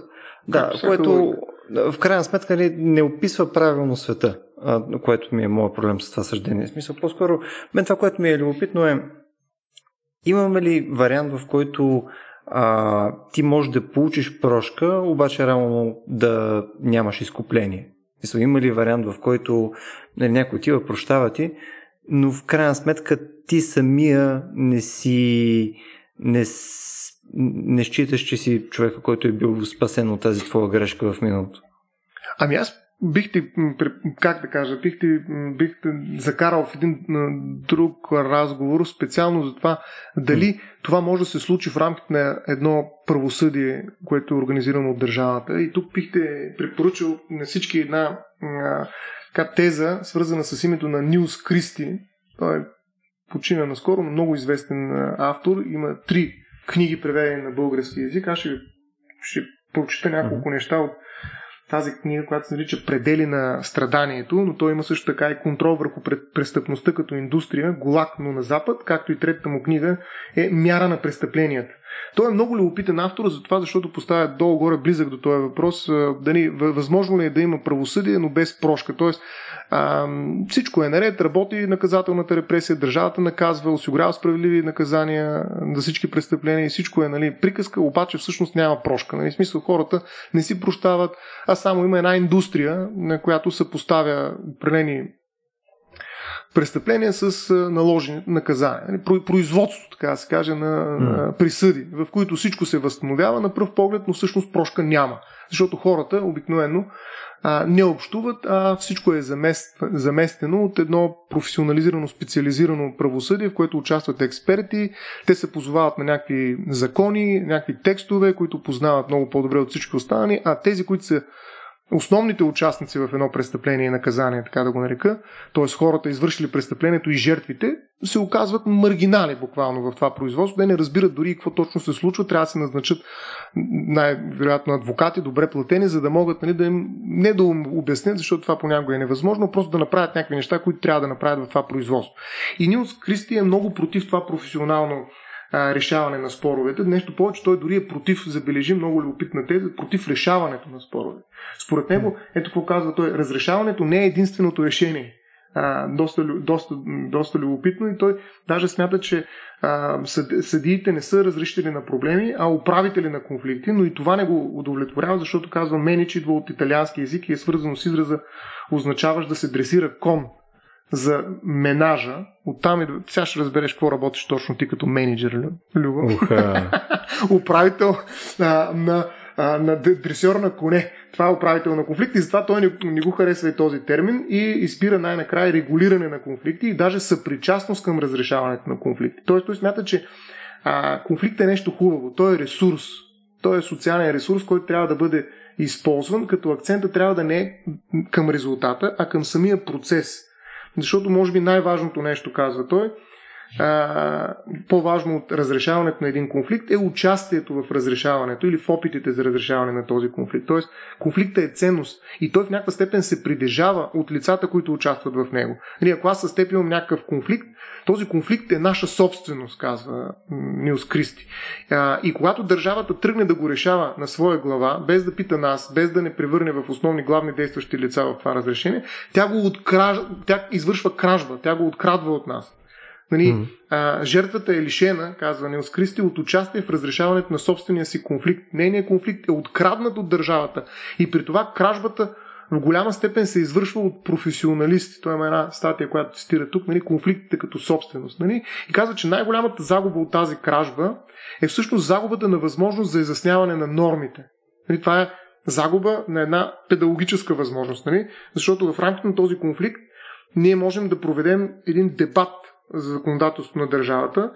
[SPEAKER 1] да, което в крайна сметка не, не описва правилно света а, което ми е моят проблем с това съждение. В смисъл, по-скоро, мен това, което ми е любопитно е, имаме ли вариант, в който а, ти можеш да получиш прошка, обаче реално да нямаш изкупление? Мисъл, има ли вариант, в който нали, някой отива, прощава ти, но в крайна сметка ти самия не си не, не считаш, че си човека, който е бил спасен от тази твоя грешка в миналото?
[SPEAKER 2] Ами аз бих ти, как да кажа, бих ти, бих ти закарал в един друг разговор, специално за това дали това може да се случи в рамките на едно правосъдие, което е организирано от държавата. И тук бих те препоръчал на всички една така, теза, свързана с името на Нилс Кристи. Той е почина наскоро, много известен автор. Има три книги, преведени на български язик. Аз ще, ще прочита няколко неща от тази книга, която се нарича Предели на страданието, но той има също така и контрол върху престъпността като индустрия, Голак, но на Запад, както и третата му книга е Мяра на престъпленията. Той е много любопитен автор, за това, защото поставя долу-горе близък до този въпрос. Дали, възможно ли е да има правосъдие, но без прошка? Тоест, а, всичко е наред, работи наказателната репресия, държавата наказва, осигурява справедливи наказания за всички престъпления и всичко е нали, приказка, обаче всъщност няма прошка. Нали? В смисъл хората не си прощават, а само има една индустрия, на която се поставя определени престъпления с наложени наказания. Нали, производство, така да се каже, на mm. присъди, в които всичко се възстановява на пръв поглед, но всъщност прошка няма. Защото хората обикновено а, не общуват, а всичко е замест, заместено от едно професионализирано, специализирано правосъдие, в което участват експерти. Те се позовават на някакви закони, някакви текстове, които познават много по-добре от всички останали, а тези, които са основните участници в едно престъпление и наказание, така да го нарека, т.е. хората, извършили престъплението и жертвите, се оказват маргинали буквално в това производство. Те не разбират дори какво точно се случва. Трябва да се назначат най-вероятно адвокати, добре платени, за да могат нали, да им, не да им обяснят, защото това понякога е невъзможно, просто да направят някакви неща, които трябва да направят в това производство. И Нилс Кристи е много против това професионално решаване на споровете. Нещо повече, той дори е против, забележи много любопитна теза, против решаването на спорове. Според него, ето какво казва той, разрешаването не е единственото решение. А, доста, доста, доста любопитно и той даже смята, че а, съдиите не са разрешители на проблеми, а управители на конфликти, но и това не го удовлетворява, защото казва менич идва от италиански язик и е свързано с израза означаваш да се дресира кон за менажа. Оттам и сега ще разбереш какво работиш точно ти като менеджер, Люба. Управител а, на, а, на дресьор на коне. Това е управител на конфликти затова той не, не го харесва и този термин и изпира най-накрая регулиране на конфликти и даже съпричастност към разрешаването на конфликти. Тоест той смята, че а, конфликт е нещо хубаво. Той е ресурс. Той е социален ресурс, който трябва да бъде използван, като акцента трябва да не е към резултата, а към самия процес – защото може би най-важното нещо, казва той, по-важно от разрешаването на един конфликт е участието в разрешаването или в опитите за разрешаване на този конфликт. Тоест, конфликта е ценност и той в някаква степен се придържава от лицата, които участват в него. Нали, ако аз с теб имам някакъв конфликт, този конфликт е наша собственост, казва Нилс Кристи. И когато държавата тръгне да го решава на своя глава, без да пита нас, без да не превърне в основни главни действащи лица в това разрешение, тя го откраж... тя извършва кражба, тя го открадва от нас. Нали, а, жертвата е лишена, казва Нилс Кристи, от участие в разрешаването на собствения си конфликт. Нейният конфликт е откраднат от държавата и при това кражбата в голяма степен се извършва от професионалисти. Той има една статия, която цитира тук, нали, конфликтите като собственост. Нали, и казва, че най-голямата загуба от тази кражба е всъщност загубата на възможност за изясняване на нормите. Нали, това е загуба на една педагогическа възможност. Нали, защото в рамките на този конфликт ние можем да проведем един дебат за законодателство на държавата.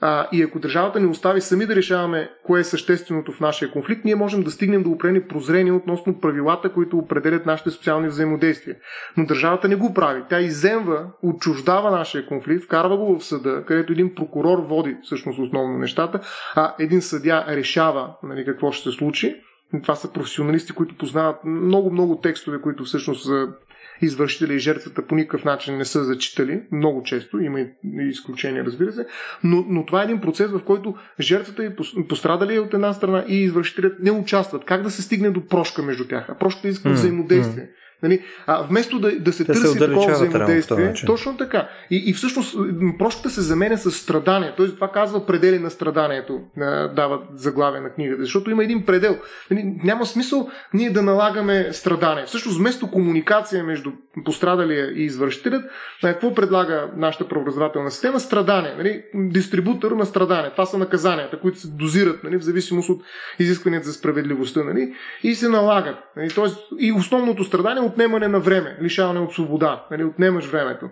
[SPEAKER 2] А, и ако държавата ни остави сами да решаваме кое е същественото в нашия конфликт, ние можем да стигнем до определени прозрения относно правилата, които определят нашите социални взаимодействия. Но държавата не го прави. Тя иземва, отчуждава нашия конфликт, вкарва го в съда, където един прокурор води всъщност основно нещата, а един съдя решава нали, какво ще се случи. Това са професионалисти, които познават много-много текстове, които всъщност извършителя и жертвата по никакъв начин не са зачитали, много често, има и изключения, разбира се, но, но това е един процес, в който жертвата и пострадали от една страна и извършителят не участват. Как да се стигне до прошка между тях? А прошката иска mm, взаимодействие. Mm. Нали? А вместо да, да се Те търси се такова взаимодействие, точно така. И, и всъщност прошката се заменя с страдание. Тоест това казва предели на страданието, дава заглавие на книгата. Защото има един предел. Нали? Няма смисъл ние да налагаме страдание. Всъщност вместо комуникация между пострадалия и извършителят, какво предлага нашата праворазователна система? Страдание. Нали? Дистрибутор на страдание. Това са наказанията, които се дозират нали? в зависимост от изискванията за справедливостта. Нали? И се налагат. Нали? Тоест, и основното страдание отнемане на време, лишаване от свобода, нали, отнемаш времето.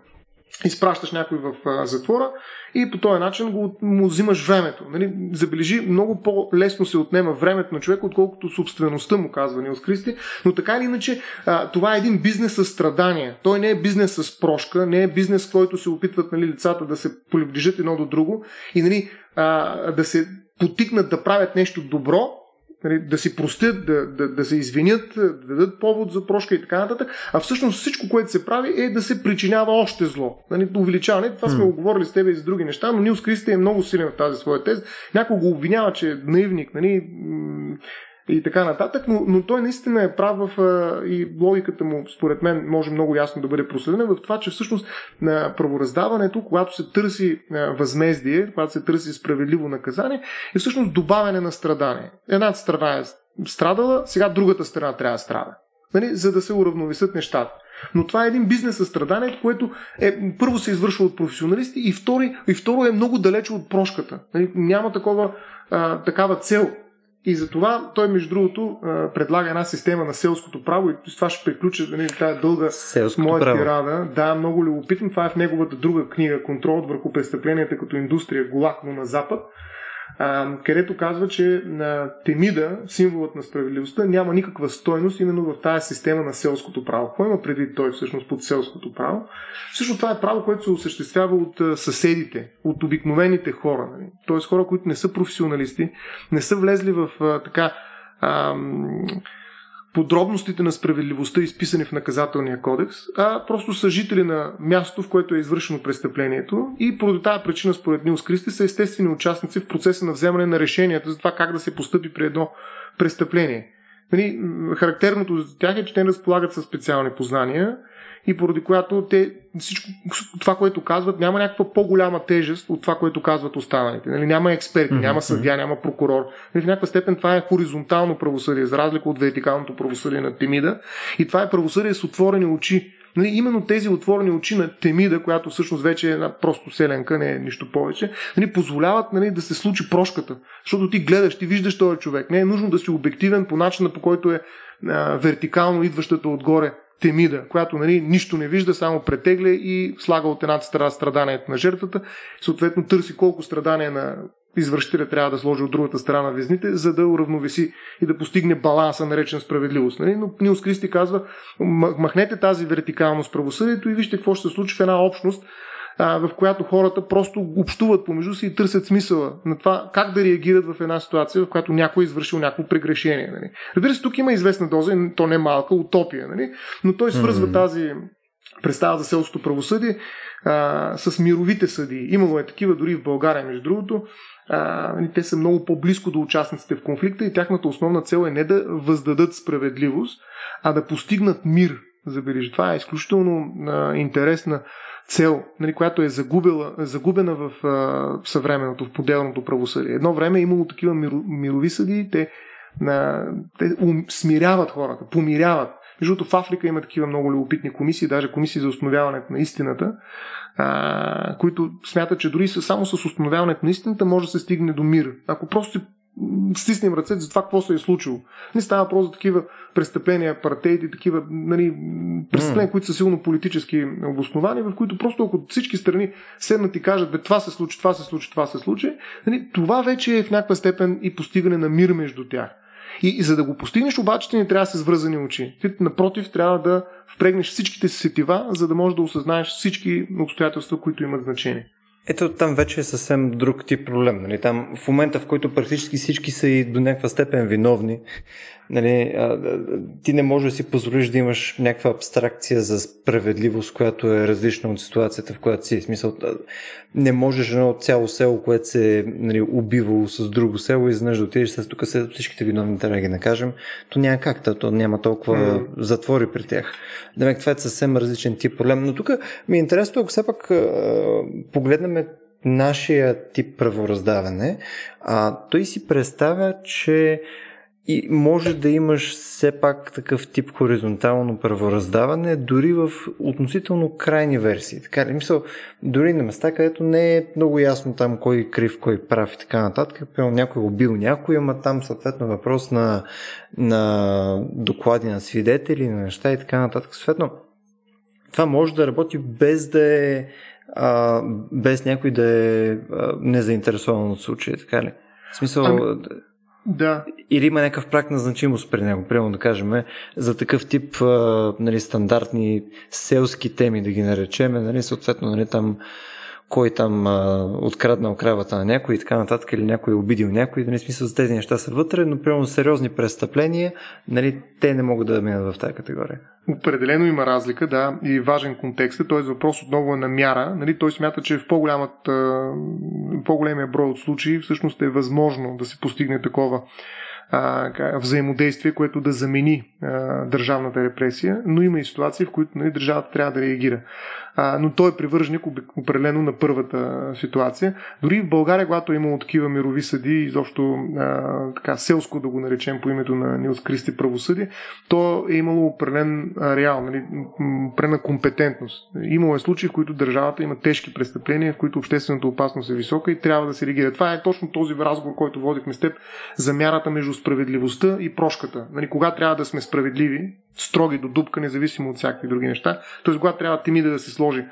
[SPEAKER 2] Изпращаш някой в а, затвора и по този начин го, му взимаш времето. Нали? Забележи, много по-лесно се отнема времето на човек, отколкото собствеността му, казва Нилс Кристи. Но така или иначе, а, това е един бизнес с страдания. Той не е бизнес с прошка, не е бизнес, който се опитват нали, лицата да се приближат едно до друго и нали, а, да се потикнат да правят нещо добро, нали, да си простят, да, да, да се извинят, да дадат повод за прошка и така нататък, а всъщност всичко, което се прави е да се причинява още зло. Нали, увеличаване, това сме го говорили с тебе и за други неща, но Нилс Кристи е много силен в тази своя теза. Някой го обвинява, че е наивник, нали, и така нататък, но, но той наистина е прав в а, и логиката му, според мен, може много ясно да бъде проследена в това, че всъщност на правораздаването, когато се търси а, възмездие, когато се търси справедливо наказание, е всъщност добавяне на страдание. Едната страна е страдала, сега другата страна трябва да страда. Нали? За да се уравновесят нещата. Но това е един бизнес със страданието, което е, първо се извършва от професионалисти и, втори, и второ е много далече от прошката. Нали? Няма такова, а, такава цел и затова той, между другото, предлага една система на селското право и с това ще приключа нали, тази дълга
[SPEAKER 1] Селското
[SPEAKER 2] моя
[SPEAKER 1] право.
[SPEAKER 2] тирада. Да, много любопитно. Това е в неговата друга книга Контрол върху престъпленията като индустрия Голакно на Запад. Където казва, че на Темида, символът на справедливостта, няма никаква стойност именно в тази система на селското право. Какво има предвид той всъщност под селското право? Всъщност това е право, което се осъществява от съседите, от обикновените хора. Нали? Тоест хора, които не са професионалисти, не са влезли в така а, подробностите на справедливостта, изписани в наказателния кодекс, а просто са жители на мястото, в което е извършено престъплението и поради тази причина, според Нилс Кристи, са естествени участници в процеса на вземане на решенията за това как да се постъпи при едно престъпление. Нали, характерното за тях е, че те разполагат със специални познания и поради която те, всичко това, което казват, няма някаква по-голяма тежест от това, което казват останалите. Нали, няма експерти, mm-hmm. няма съдя, няма прокурор. Нали, в някаква степен това е хоризонтално правосъдие, за разлика от вертикалното правосъдие на Темида. И това е правосъдие с отворени очи. Нали, именно тези отворени очи на Темида, която всъщност вече е една просто селенка, не е нищо повече, нали, позволяват нали, да се случи прошката. Защото ти гледаш, ти виждаш този човек. Не е нужно да си обективен по начина, по който е а, вертикално идващата отгоре Темида, която нали, нищо не вижда, само претегля и слага от едната страна страданието на жертвата, съответно търси колко страдания на извършителя трябва да сложи от другата страна на везните, за да уравновеси и да постигне баланса, наречен справедливост. Нали? Но Нилс Кристи казва, махнете тази вертикалност правосъдието и вижте какво ще се случи в една общност, а, в която хората просто общуват помежду си и търсят смисъла на това как да реагират в една ситуация, в която някой е извършил някакво прегрешение. Нали. Разбира се, тук има известна доза, то не е малка, утопия, нали, но той свързва mm-hmm. тази представа за селското правосъдие а, с мировите съди. Имало е такива дори в България, между другото. А, нали, те са много по-близко до участниците в конфликта и тяхната основна цел е не да въздадат справедливост, а да постигнат мир. Забележи, това е изключително а, интересна цел, нали, която е загубила, загубена в а, съвременното, в поделното правосъдие. Едно време е имало такива миро, мирови съди, те, на, те ум, смиряват хората, помиряват. Между другото, в Африка има такива много любопитни комисии, даже комисии за установяването на истината, а, които смятат, че дори само с установяването на истината може да се стигне до мир. Ако просто стиснем ръцете за това, какво се е случило. Не става просто за такива престъпления, и такива нали, престъпления, mm. които са силно политически обосновани, в които просто ако всички страни седнат и кажат, бе, това се случи, това се случи, това се случи, нали, това вече е в някаква степен и постигане на мир между тях. И, и за да го постигнеш, обаче ти не трябва да се свързани очи. Ти, напротив, трябва да впрегнеш всичките си сетива, за да можеш да осъзнаеш всички обстоятелства, които имат значение.
[SPEAKER 1] Ето там вече е съвсем друг тип проблем. Нали? Там в момента, в който практически всички са и до някаква степен виновни, нали, ти не можеш да си позволиш да имаш някаква абстракция за справедливост, която е различна от ситуацията, в която си. В смисъл, не можеш едно цяло село, което се нали, убивало с друго село и изведнъж да отидеш с тук са всичките виновни, трябва да ги накажем. То няма как, то няма толкова mm. затвори при тях. Демек, това е съвсем различен тип проблем. Но тук ми е интересно, ако все пак погледнем нашия тип правораздаване, а, той си представя, че и може да имаш все пак такъв тип хоризонтално правораздаване, дори в относително крайни версии. Така ли? Мисъл, дори на места, където не е много ясно там кой е крив, кой прав и така нататък. Пълно някой е убил някой, ама там съответно въпрос на, на доклади на свидетели, на неща и така нататък. Съответно, това може да работи без да е а, без някой да е а, незаинтересован от случая, така ли? В смисъл... Ами...
[SPEAKER 2] Да.
[SPEAKER 1] Или има някакъв прак на значимост при него, примерно да кажем, за такъв тип а, нали, стандартни селски теми, да ги наречеме, нали, съответно нали, там кой там а, откраднал кравата на някой и така нататък, или някой е обидил някой, нали, смисъл за тези неща са вътре, но примерно сериозни престъпления, нали, те не могат да минат в тази категория.
[SPEAKER 2] Определено има разлика, да, и важен контекст. Т.е. въпрос отново е на мяра. Нали, той смята, че в по-големия брой от случаи всъщност е възможно да се постигне такова а, взаимодействие, което да замени а, държавната репресия, но има и ситуации, в които нали, държавата трябва да реагира а, но той е привърженик определено на първата ситуация. Дори в България, когато е имало такива мирови съди, изобщо а, така селско да го наречем по името на Нилс Кристи правосъдие, то е имало определен реал, нали, определена компетентност. Имало е случаи, в които държавата има тежки престъпления, в които обществената опасност е висока и трябва да се реагира. Това е точно този разговор, който водихме с теб за мярата между справедливостта и прошката. Нали, кога трябва да сме справедливи, строги до дупка, независимо от всякакви други неща. Тоест, когато трябва Темида да се сложи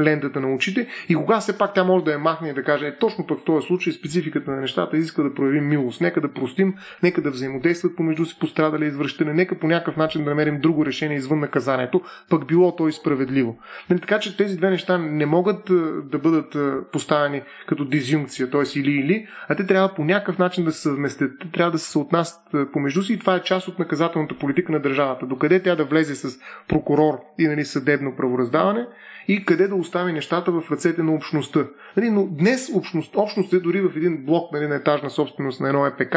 [SPEAKER 2] лентата на очите и кога все пак тя може да я махне и да каже, е, точно пък в този случай спецификата на нещата изиска да проявим милост, нека да простим, нека да взаимодействат помежду си пострадали извръщане, нека по някакъв начин да намерим друго решение извън наказанието, пък било то и справедливо. Нали, така че тези две неща не могат да бъдат поставени като дизюнкция, т.е. или-или, а те трябва по някакъв начин да се съвместят, те трябва да се съотнасят помежду си и това е част от наказателната политика на държавата. Докъде тя да влезе с прокурор и нали, съдебно правораздаване и къде да остави нещата в ръцете на общността. Нали, но днес общност, общността, дори в един блок нали, на етажна собственост на едно ЕПК,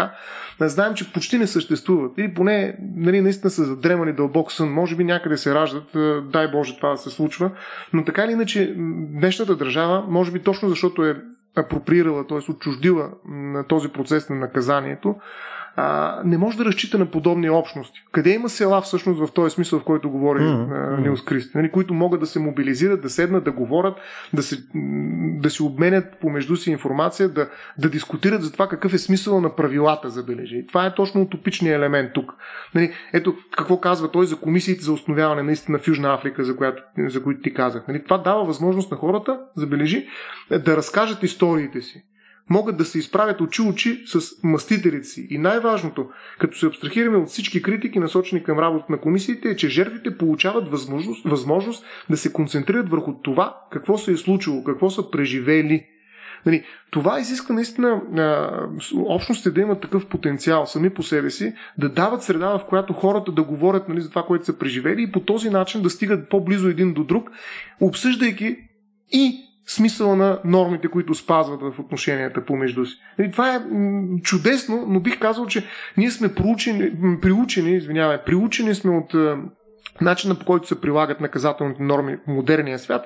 [SPEAKER 2] знаем, че почти не съществуват. Или поне нали, наистина са задремани дълбок сън. Може би някъде се раждат, дай Боже това да се случва. Но така или иначе, днешната държава, може би точно защото е апроприирала, т.е. отчуждила този процес на наказанието, а, не може да разчита на подобни общности. Къде има села всъщност в този смисъл, в който говори mm-hmm. Нилс Кристи, нали, които могат да се мобилизират, да седнат, да говорят, да се, да се обменят помежду си информация, да, да дискутират за това какъв е смисъл на правилата, забележи. Това е точно утопичният елемент тук. Нали, ето какво казва той за комисиите за установяване наистина в Южна Африка, за, която, за които ти казах. Нали, това дава възможност на хората, забележи, да разкажат историите си могат да се изправят очи-очи с мастителите си. И най-важното, като се абстрахираме от всички критики, насочени към работа на комисиите, е, че жертвите получават възможност, възможност да се концентрират върху това, какво се е случило, какво са преживели. Нали, това изисква наистина а, общностите да имат такъв потенциал сами по себе си, да дават среда, в която хората да говорят нали, за това, което са преживели и по този начин да стигат по-близо един до друг, обсъждайки и смисъла на нормите, които спазват в отношенията помежду си. И това е чудесно, но бих казал, че ние сме проучени, приучени, извинявай, приучени сме от начина по който се прилагат наказателните норми в модерния свят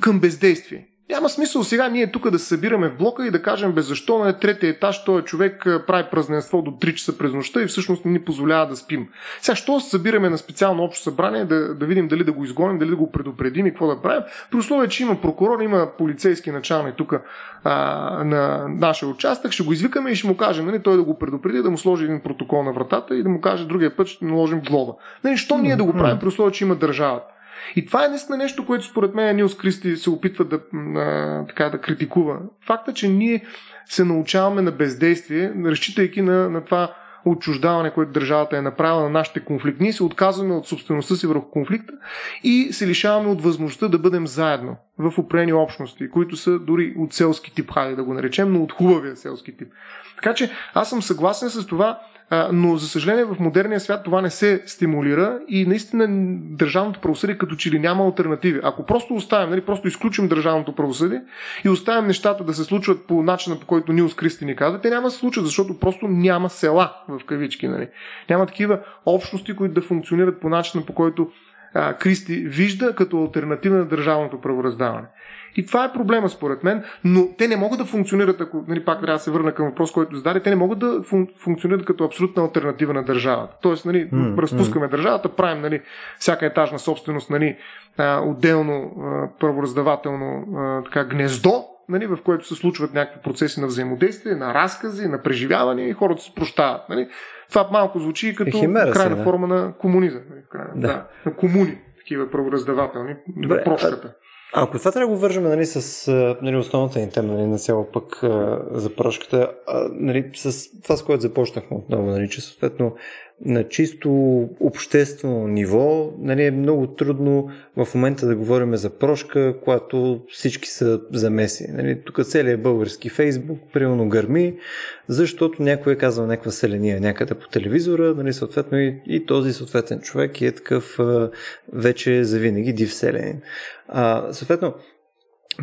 [SPEAKER 2] към бездействие. Няма смисъл сега ние тук да се събираме в блока и да кажем бе защо на третия етаж този човек прави празненство до 3 часа през нощта и всъщност не ни позволява да спим. Сега, що се събираме на специално общо събрание да, да видим дали да го изгоним, дали да го предупредим и какво да правим, при условие, че има прокурор, има полицейски началник тук на нашия участък, ще го извикаме и ще му кажем, нали, той да го предупреди, да му сложи един протокол на вратата и да му каже другия път ще наложим глоба. Нали, що ние да го правим при условие, че има държавата? И това е наистина нещо, което според мен Нилс Кристи се опитва да, а, така, да критикува. Факта, че ние се научаваме на бездействие, разчитайки на, на това отчуждаване, което държавата е направила на нашите конфликти. Ние се отказваме от собствеността си върху конфликта и се лишаваме от възможността да бъдем заедно в опрени общности, които са дори от селски тип, хайде да го наречем, но от хубавия селски тип. Така че аз съм съгласен с това, но за съжаление в модерния свят това не се стимулира и наистина държавното правосъдие като че ли няма альтернативи. Ако просто оставим, нали, просто изключим държавното правосъдие и оставим нещата да се случват по начина по който Нилс Кристи ни каза, те няма да се случат, защото просто няма села в кавички. Нали. Няма такива общности, които да функционират по начина по който а, Кристи вижда като альтернатива на държавното правораздаване. И това е проблема според мен, но те не могат да функционират, ако нали, пак трябва да се върна към въпрос, който зададе, те не могат да фун- функционират като абсолютна альтернатива на държавата. Тоест, нали, mm, разпускаме mm. държавата, правим нали, всяка етажна собственост нали, а, отделно а, правораздавателно а, така, гнездо, нали, в което се случват някакви процеси на взаимодействие, на разкази, на преживяване и хората се прощават. Нали. Това малко звучи като е крайна да. форма на комунизъм. Нали, крайна, да. да. на комуни, такива правораздавателни, Добре, прошката.
[SPEAKER 1] Ако това трябва да го вържем нали, с нали, основната ни тема нали, на цяло пък за прошката, нали, с това, с което започнахме отново, нали, че съответно на чисто обществено ниво нали, е много трудно в момента да говорим за прошка, когато всички са замеси. Нали, тук целият български фейсбук примерно гърми, защото някой е казал някаква селения някъде по телевизора, нали, съответно и, и този съответен човек е такъв вече завинаги див селенин. А, съответно,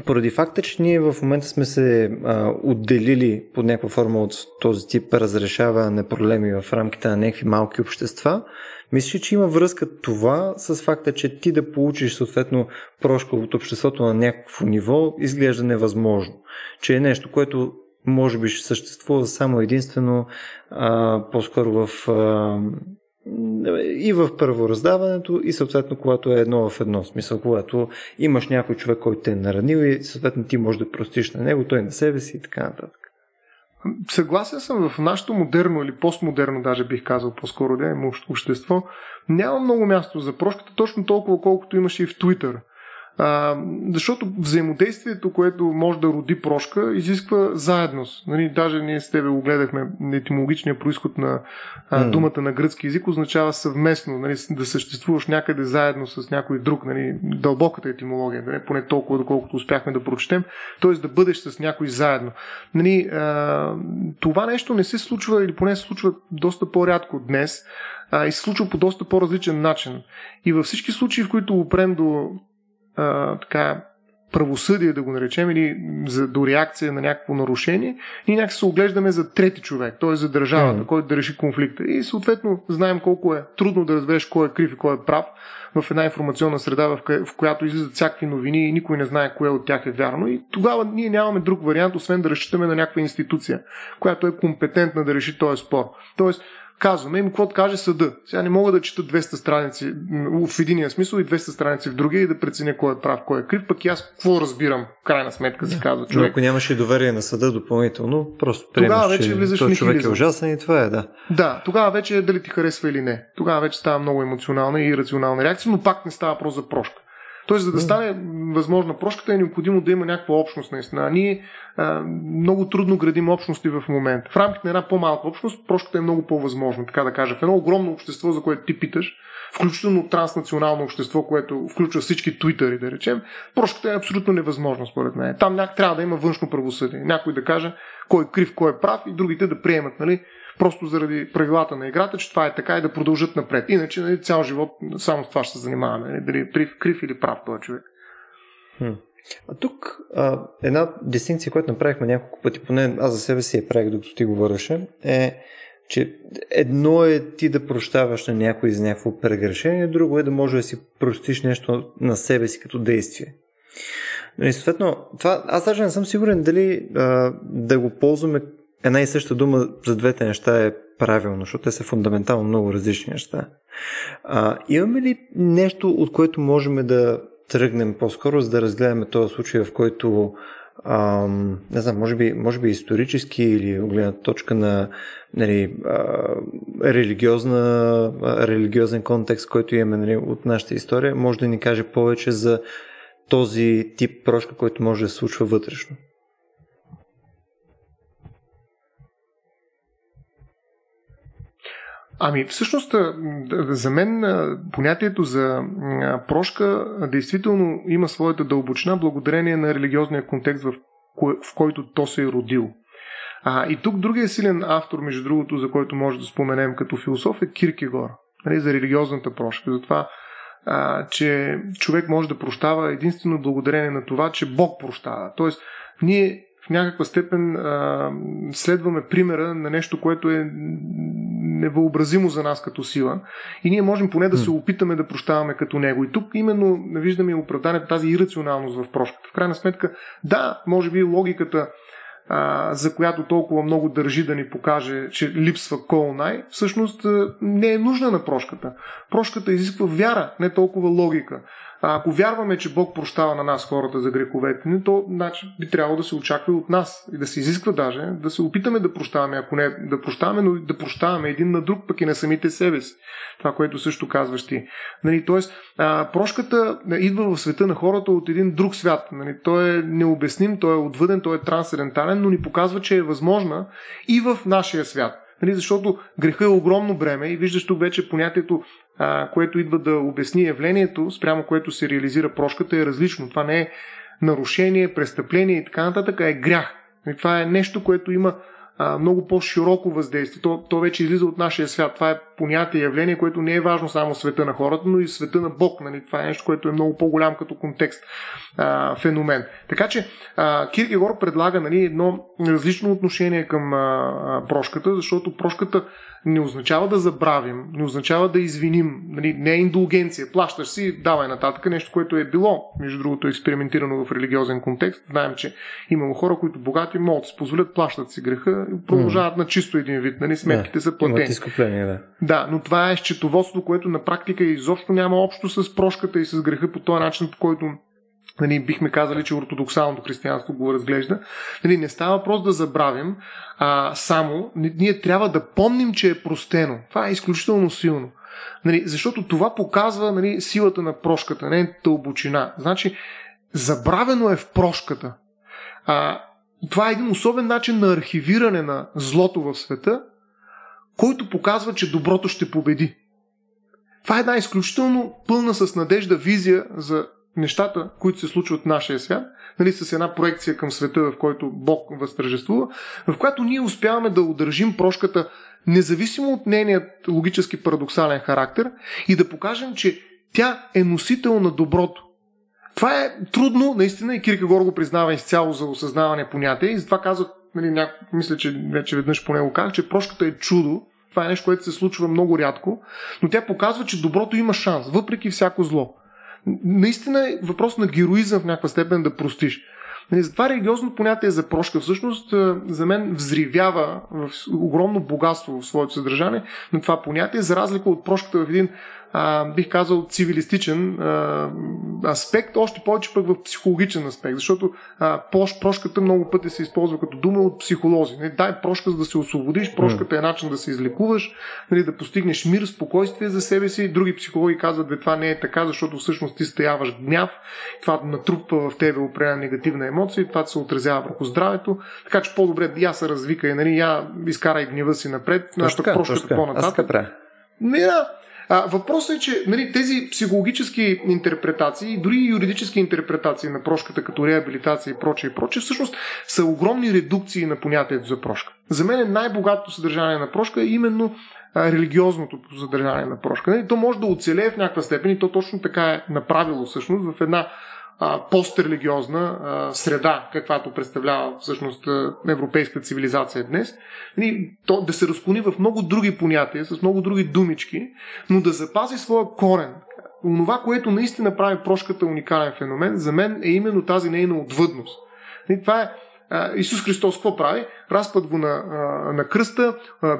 [SPEAKER 1] поради факта, че ние в момента сме се а, отделили под някаква форма от този тип разрешаване на проблеми в рамките на някакви малки общества, мисля, че има връзка това с факта, че ти да получиш съответно прошка от обществото на някакво ниво изглежда невъзможно. Че е нещо, което може би ще съществува само единствено а, по-скоро в а, и в първораздаването, и съответно, когато е едно в едно смисъл, когато имаш някой човек, който те е наранил и съответно ти можеш да простиш на него, той на себе си и така нататък.
[SPEAKER 2] Съгласен съм в нашето модерно или постмодерно, даже бих казал по-скоро да общество, няма много място за прошката, точно толкова колкото имаше и в Twitter. А, защото взаимодействието, което може да роди прошка, изисква заедност. Нали, даже ние с тебе го гледахме, етимологичния происход на а, mm. думата на гръцки язик означава съвместно, нали, да съществуваш някъде заедно с някой друг, нали, дълбоката етимология, нали, поне толкова, доколкото успяхме да прочетем, т.е. да бъдеш с някой заедно. Нали, а, това нещо не се случва, или поне се случва доста по-рядко днес, а, и се случва по доста по-различен начин. И във всички случаи, в които опрем до а, така, правосъдие, да го наречем, или за, до реакция на някакво нарушение, ние някак се оглеждаме за трети човек, т.е. за държавата, mm. който да реши конфликта. И съответно знаем колко е трудно да разбереш кой е крив и кой е прав в една информационна среда, в, ко- в която излизат всякакви новини и никой не знае кое от тях е вярно. И тогава ние нямаме друг вариант, освен да разчитаме на някаква институция, която е компетентна да реши този спор. Тоест, казваме им какво каже съда. Сега не мога да чета 200 страници в единия смисъл и 200 страници в другия и да преценя кой е прав, кой е крив, пък и аз какво разбирам, в крайна сметка се казва човек.
[SPEAKER 1] Но ако нямаше доверие на съда допълнително, просто приемаш, тогава вече влизаш че в човек е ужасен и това е, да.
[SPEAKER 2] Да, тогава вече е дали ти харесва или не. Тогава вече става много емоционална и рационална реакция, но пак не става просто за прошка. Тоест, за да стане възможна прошката, е необходимо да има някаква общност наистина. А ние а, много трудно градим общности в момента. В рамките на една по-малка общност, прошката е много по-възможна, така да кажа. В едно огромно общество, за което ти питаш, включително транснационално общество, което включва всички твитъри, да речем, прошката е абсолютно невъзможно, според мен. Там трябва да има външно правосъдие. Някой да каже кой е крив, кой е прав и другите да приемат, нали, просто заради правилата на играта, че това е така и да продължат напред. Иначе нали, цял живот само с това ще се занимаваме. Нали, дали е крив, крив или прав този човек.
[SPEAKER 1] Хм. А тук а, една дистинкция, която направихме няколко пъти, поне аз за себе си я правих, докато ти говореше, е, че едно е ти да прощаваш на някой за някакво прегрешение, друго е да може да си простиш нещо на себе си като действие. Но и съответно, това, аз даже не съм сигурен дали а, да го ползваме една и съща дума за двете неща е правилно, защото те са фундаментално много различни неща. А, имаме ли нещо, от което можем да тръгнем по-скоро, за да разгледаме този случай, в който ам, не знам, може би, може би исторически или гледна точка на нали, а, религиозна, а, религиозен контекст, който имаме нали, от нашата история, може да ни каже повече за този тип прошка, който може да се случва вътрешно.
[SPEAKER 2] Ами, всъщност, за мен понятието за прошка действително има своята дълбочина благодарение на религиозния контекст, в, кой, в който то се е родил. А, и тук другия силен автор, между другото, за който може да споменем като философ е Киркегор, нали, за религиозната прошка. За това, а, че човек може да прощава единствено благодарение на това, че Бог прощава. Тоест, ние в някаква степен а, следваме примера на нещо, което е невъобразимо за нас като сила и ние можем поне да се опитаме да прощаваме като него. И тук именно виждаме оправдание тази ирационалност в прошката. В крайна сметка, да, може би логиката а, за която толкова много държи да ни покаже, че липсва Колнай, всъщност не е нужна на прошката. Прошката изисква вяра, не толкова логика. А ако вярваме, че Бог прощава на нас хората за греховете ни, то значи, би трябвало да се очаква от нас и да се изисква даже да се опитаме да прощаваме, ако не да прощаваме, но да прощаваме един на друг, пък и на самите себе си. Това, което също казваш ти. Нали, тоест, а, прошката идва в света на хората от един друг свят. Нали, той е необясним, той е отвъден, той е трансцендентален, но ни показва, че е възможна и в нашия свят. Нали, защото греха е огромно бреме и виждаш тук вече понятието а, което идва да обясни явлението, спрямо което се реализира прошката, е различно. Това не е нарушение, престъпление и така нататък, а е грях. И това е нещо, което има а, много по-широко въздействие. То, то вече излиза от нашия свят. Това е понятие, явление, което не е важно само света на хората, но и света на Бог. Нали? Това е нещо, което е много по-голям като контекст а, феномен. Така че а, Киркегор предлага нали, едно различно отношение към а, прошката, защото прошката не означава да забравим, не означава да извиним. Нали, не е индулгенция. Плащаш си, давай нататък нещо, което е било, между другото, експериментирано в религиозен контекст. Знаем, че имало хора, които богати могат да си позволят, плащат си греха и продължават mm. на чисто един вид. Нали, сметките
[SPEAKER 1] да,
[SPEAKER 2] са платени.
[SPEAKER 1] Да.
[SPEAKER 2] да, но това е счетоводство, което на практика изобщо няма общо с прошката и с греха по този начин, по който нали, бихме казали, че ортодоксалното християнство го разглежда. Нали, не става въпрос да забравим, а само ние трябва да помним, че е простено. Това е изключително силно. Нали, защото това показва нали, силата на прошката, не тълбочина. Значи, забравено е в прошката. А, това е един особен начин на архивиране на злото в света, който показва, че доброто ще победи. Това е една изключително пълна с надежда визия за нещата, които се случват в нашия свят, нали, с една проекция към света, в който Бог възтържествува, в която ние успяваме да удържим прошката независимо от нейният логически парадоксален характер и да покажем, че тя е носител на доброто. Това е трудно, наистина, и Киркегор го признава изцяло за осъзнаване понятие и затова казва, нали, няко, мисля, че вече веднъж по него казах, че прошката е чудо, това е нещо, което се случва много рядко, но тя показва, че доброто има шанс, въпреки всяко зло. Наистина е въпрос на героизъм в някаква степен да простиш. Нали, затова религиозно понятие за прошка всъщност за мен взривява в огромно богатство в своето съдържание на това понятие, за разлика от прошката в един а, бих казал, цивилистичен а, аспект, още повече пък в психологичен аспект, защото а, пош, прошката много пъти се използва като дума от психолози. Не, дай прошка, за да се освободиш, прошката е начин да се излекуваш, нали, да постигнеш мир, спокойствие за себе си. Други психологи казват, че това не е така, защото всъщност ти стояваш гняв, това натрупва в тебе определена негативна емоция и това се отразява върху здравето. Така че по-добре я се развика и нали, я изкарай гнева си напред,
[SPEAKER 1] така, прошката по-нататък.
[SPEAKER 2] Не, да, а, въпросът е, че нали, тези психологически интерпретации, дори и юридически интерпретации на прошката като реабилитация и прочее и прочее, всъщност са огромни редукции на понятието за прошка. За мен е най-богатото съдържание на прошка е именно религиозното съдържание на прошка. Нали, то може да оцелее в някаква степен и то точно така е направило всъщност в една пострелигиозна среда, каквато представлява всъщност европейска цивилизация днес, нали, то да се разклони в много други понятия, с много други думички, но да запази своя корен. Онова, което наистина прави прошката уникален феномен, за мен е именно тази нейна отвъдност. Нали, това е Исус Христос какво прави? Разпът го на, на кръста,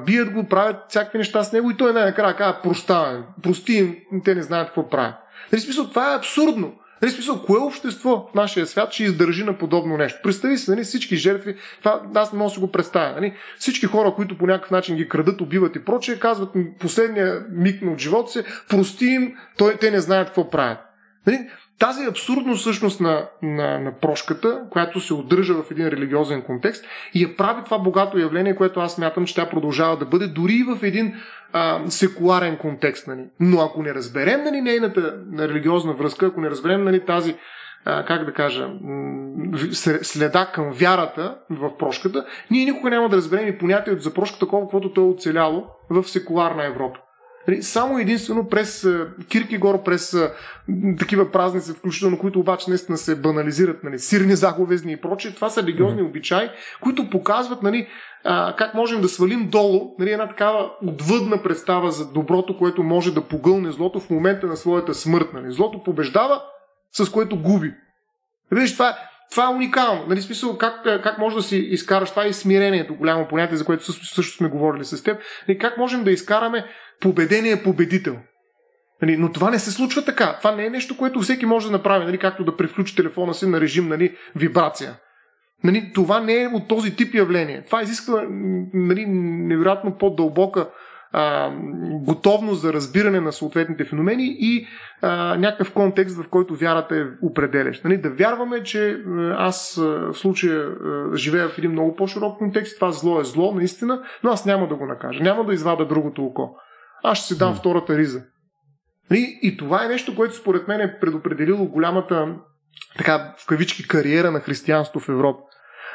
[SPEAKER 2] бият го, правят всякакви неща с него и той най-накрая казва прощавам, прости им, те не знаят какво правят. Нали, смисъл, това е абсурдно. Нали, смисъл, кое общество в нашия свят ще издържи на подобно нещо? Представи си, нали, всички жертви, това аз не мога да си го представя. Нали? Всички хора, които по някакъв начин ги крадат, убиват и прочее, казват последния миг от живота си, прости им, той, те не знаят какво правят. Нали? Тази абсурдност всъщност на, на, на прошката, която се удържа в един религиозен контекст и я прави това богато явление, което аз мятам, че тя продължава да бъде дори и в един а, секуларен контекст. Нали. Но ако не разберем нали, нейната религиозна връзка, ако не разберем нали, тази, а, как да кажа, следа към вярата в прошката, ние никога няма да разберем и понятието за прошката, колкото то е оцеляло в секуларна Европа. Нали, само единствено през Киркигор, през такива празници, включително, които обаче наистина се банализират, нали, сирни заговезни и прочее, това са религиозни обичаи, които показват нали, а, как можем да свалим долу нали, една такава отвъдна представа за доброто, което може да погълне злото в момента на своята смърт. Нали. Злото побеждава, с което губи. Виж, това, това е уникално. Нали, смисъл, как, как може да си изкараш това и смирението, голямо понятие, за което също сме говорили с теб. Нали, как можем да изкараме победение победител. Нали, но това не се случва така. Това не е нещо, което всеки може да направи, нали, както да превключи телефона си на режим нали, вибрация. Нали, това не е от този тип явление. Това изисква нали, невероятно по-дълбока а, готовност за разбиране на съответните феномени и а, някакъв контекст, в който вярата е определящ. Нали, да вярваме, че аз в случая живея в един много по-широк контекст, това зло е зло, наистина, но аз няма да го накажа, няма да извада другото око аз ще си дам втората риза. И, и това е нещо, което според мен е предопределило голямата, така в кавички, кариера на християнство в Европа.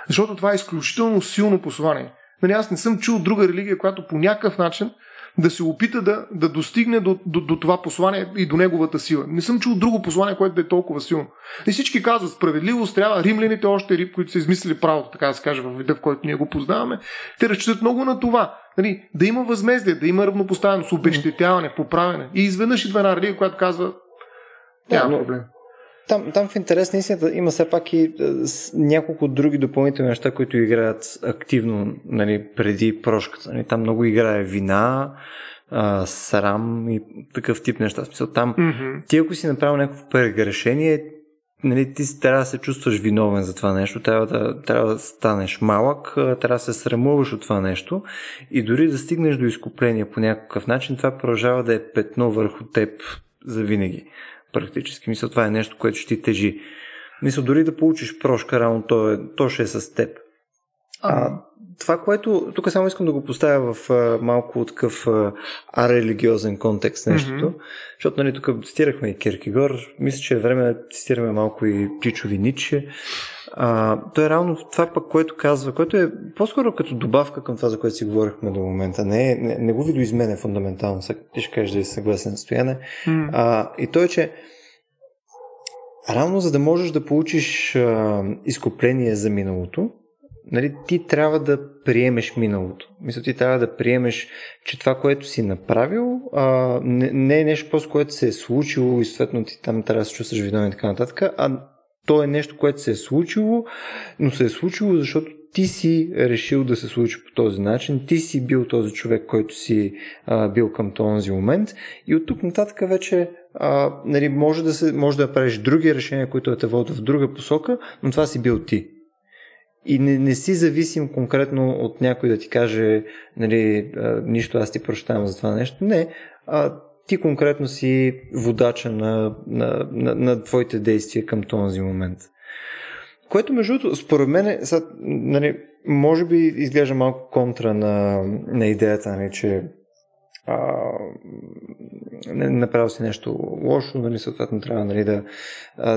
[SPEAKER 2] Защото това е изключително силно послание. Нали, аз не съм чул друга религия, която по някакъв начин да се опита да, да достигне до, до, до това послание и до неговата сила. Не съм чул друго послание, което да е толкова силно. И всички казват справедливост, трябва римляните още риб, които са измислили правото, така да се каже, в вида, в който ние го познаваме, те разчитат много на това. Нали, да има възмездие, да има равнопоставеност, обещетяване, поправяне. И изведнъж идва една религия, която казва няма да, проблем.
[SPEAKER 1] Там, там в интерес на истината има все пак и с, няколко други допълнителни неща, които играят активно нали, преди прошката. Нали, там много играе вина, а, срам и такъв тип неща. Смисъл, там, mm-hmm. ти ако си направил някакво прегрешение, нали, ти трябва да се чувстваш виновен за това нещо, трябва да, трябва да станеш малък, трябва да се срамуваш от това нещо и дори да стигнеш до изкупление по някакъв начин, това продължава да е петно върху теб за винаги. Практически. Мисля, това е нещо, което ще ти тежи. Мисля, дори да получиш прошка, рано то, е, то ще е с теб. А, това, което тук само искам да го поставя в а, малко такъв арелигиозен контекст нещото, mm-hmm. защото нали, тук цитирахме и Киркигор, мисля, че е време да цитираме малко и Чичови Ниче. А, то е равно това пък, което казва, което е по-скоро като добавка към това, за което си говорихме до момента. Не, не, не го видоизменя фундаментално, сега ти ще кажеш да е съгласен стояне. Mm. А, и то е, че равно за да можеш да получиш а, изкупление за миналото, нали, ти трябва да приемеш миналото. Мисля, ти трябва да приемеш, че това, което си направил, а, не, не е нещо просто, което се е случило и съответно ти там трябва да се чувстваш виновен и така нататък, а то е нещо, което се е случило, но се е случило, защото ти си решил да се случи по този начин, ти си бил този човек, който си а, бил към този момент и от тук нататък вече а, нали, може, да се, може да правиш други решения, които те водят в друга посока, но това си бил ти и не, не си зависим конкретно от някой да ти каже нали, нищо аз ти прощавам за това нещо. Не, а, ти конкретно си водача на, на, на, на твоите действия към този момент. Което, между другото, според мен, нали, може би изглежда малко контра на, на идеята, нали, че а, направил си нещо лошо, нали, съответно трябва нали, да,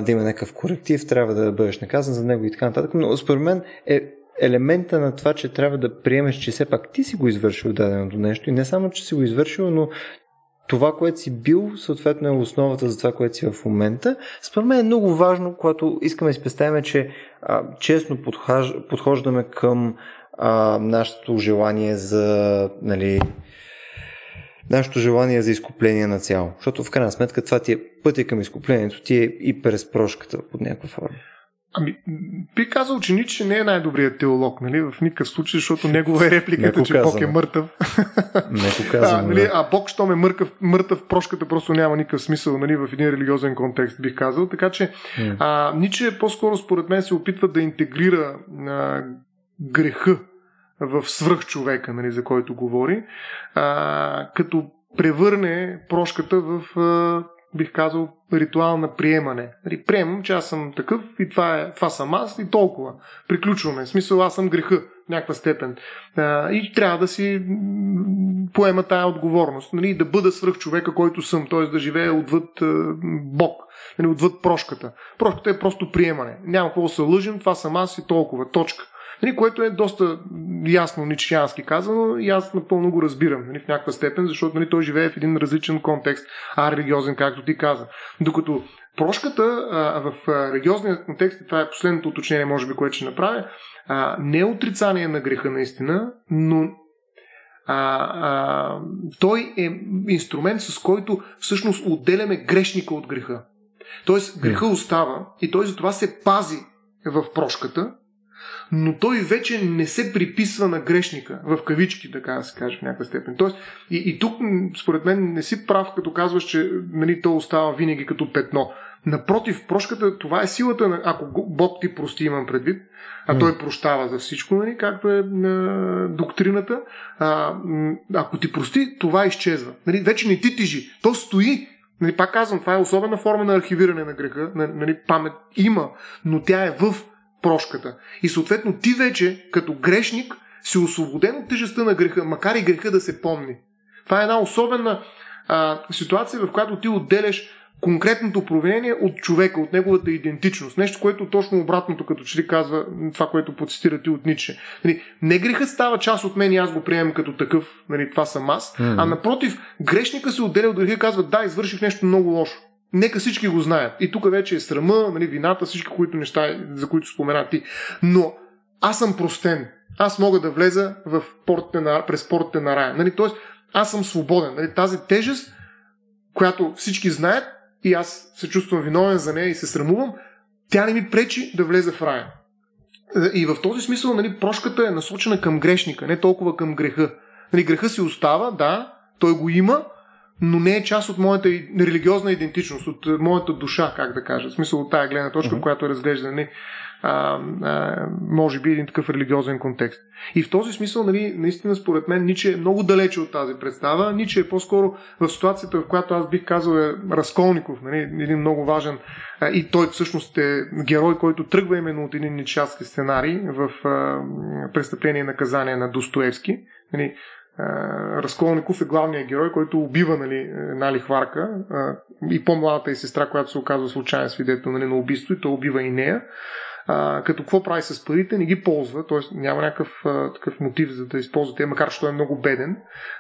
[SPEAKER 1] да има някакъв коректив, трябва да бъдеш наказан за него и така нататък. Но според мен е елемента на това, че трябва да приемеш, че все пак ти си го извършил даденото нещо и не само, че си го извършил, но това, което си бил, съответно е основата за това, което си в момента. Според мен е много важно, когато искаме да си представим, че а, честно подхождаме към а, нашето желание за нали, нашето желание за изкупление на цяло. Защото в крайна сметка това ти е пътя към изкуплението, ти е и през прошката под някаква форма.
[SPEAKER 2] Ами, би казал, че Ниче не е най-добрият теолог, нали? В никакъв случай, защото негова е репликата, че Бог е мъртъв.
[SPEAKER 1] Неко казано,
[SPEAKER 2] а, нали, да. а Бог, щом е мъртъв, мъртъв, прошката просто няма никакъв смисъл, нали? В един религиозен контекст, бих казал. Така че, а, Ниче по-скоро, според мен, се опитва да интегрира а, греха в свръхчовека, нали, за който говори, а, като превърне прошката в, а, бих казал, ритуал на приемане. Нали, приемам, че аз съм такъв и това, е, това съм аз и толкова. Приключваме. В смисъл, аз съм греха в някаква степен. А, и трябва да си поема тая отговорност. Нали, да бъда свръх човека, който съм, т.е. да живея отвъд а, Бог, нали, отвъд прошката. Прошката е просто приемане. Няма какво да се лъжим, това съм аз и толкова. Точка. Нали, което е доста ясно ничиянски казано и аз напълно го разбирам нали, в някаква степен, защото нали, той живее в един различен контекст, а религиозен, както ти каза. Докато прошката а, в религиозния контекст, това е последното уточнение, може би, което ще направя, а, не е отрицание на греха наистина, но а, а, той е инструмент, с който всъщност отделяме грешника от греха. Тоест, греха остава и той затова се пази в прошката, но той вече не се приписва на грешника, в кавички, така да се каже в някаква степен. Тоест, и, и тук, според мен, не си прав, като казваш, че нали, то остава винаги като петно. Напротив, прошката, това е силата, на, ако Бог ти прости, имам предвид, а той прощава за всичко, нали, както е на доктрината, а, ако ти прости, това изчезва. Нали, вече не ти тежи. То стои Нали, пак казвам, това е особена форма на архивиране на греха. Нали, памет има, но тя е в прошката. И съответно ти вече, като грешник, си освободен от тежестта на греха, макар и греха да се помни. Това е една особена а, ситуация, в която ти отделяш конкретното провинение от човека, от неговата идентичност. Нещо, което точно обратното, като че ли казва това, което подцитира ти от Ницше. Нали, не грехът става част от мен и аз го приемам като такъв, нали, това съм аз, mm-hmm. а напротив, грешника се отделя от греха и казва, да, извърших нещо много лошо. Нека всички го знаят. И тук вече е срама, нали, вината, всички които неща, за които спомена ти. Но аз съм простен. Аз мога да влеза в портите на, през портите на рая. Нали, тоест, аз съм свободен. Нали, тази тежест, която всички знаят, и аз се чувствам виновен за нея и се срамувам, тя не ми пречи да влезе в рая. И в този смисъл нали, прошката е насочена към грешника, не толкова към греха. Нали, греха си остава, да, той го има, но не е част от моята религиозна идентичност, от моята душа, как да кажа. В смисъл от тая гледна точка, uh-huh. която е разглеждане а, а, може би един такъв религиозен контекст. И в този смисъл, нали, наистина, според мен, Ниче е много далече от тази представа. Ниче е по-скоро в ситуацията, в която аз бих казал е Разколников, нали, един много важен а, и той всъщност е герой, който тръгва именно от един ничарски сценарий в а, престъпление и наказание на Достоевски. Нали, Разколников е главният герой, който убива нали, една лихварка и по-младата и сестра, която се оказва случайен свидетел нали, на убийство и той убива и нея а, като какво прави с парите, не ги ползва, т.е. няма някакъв а, такъв мотив за да използвате, макар че той е много беден,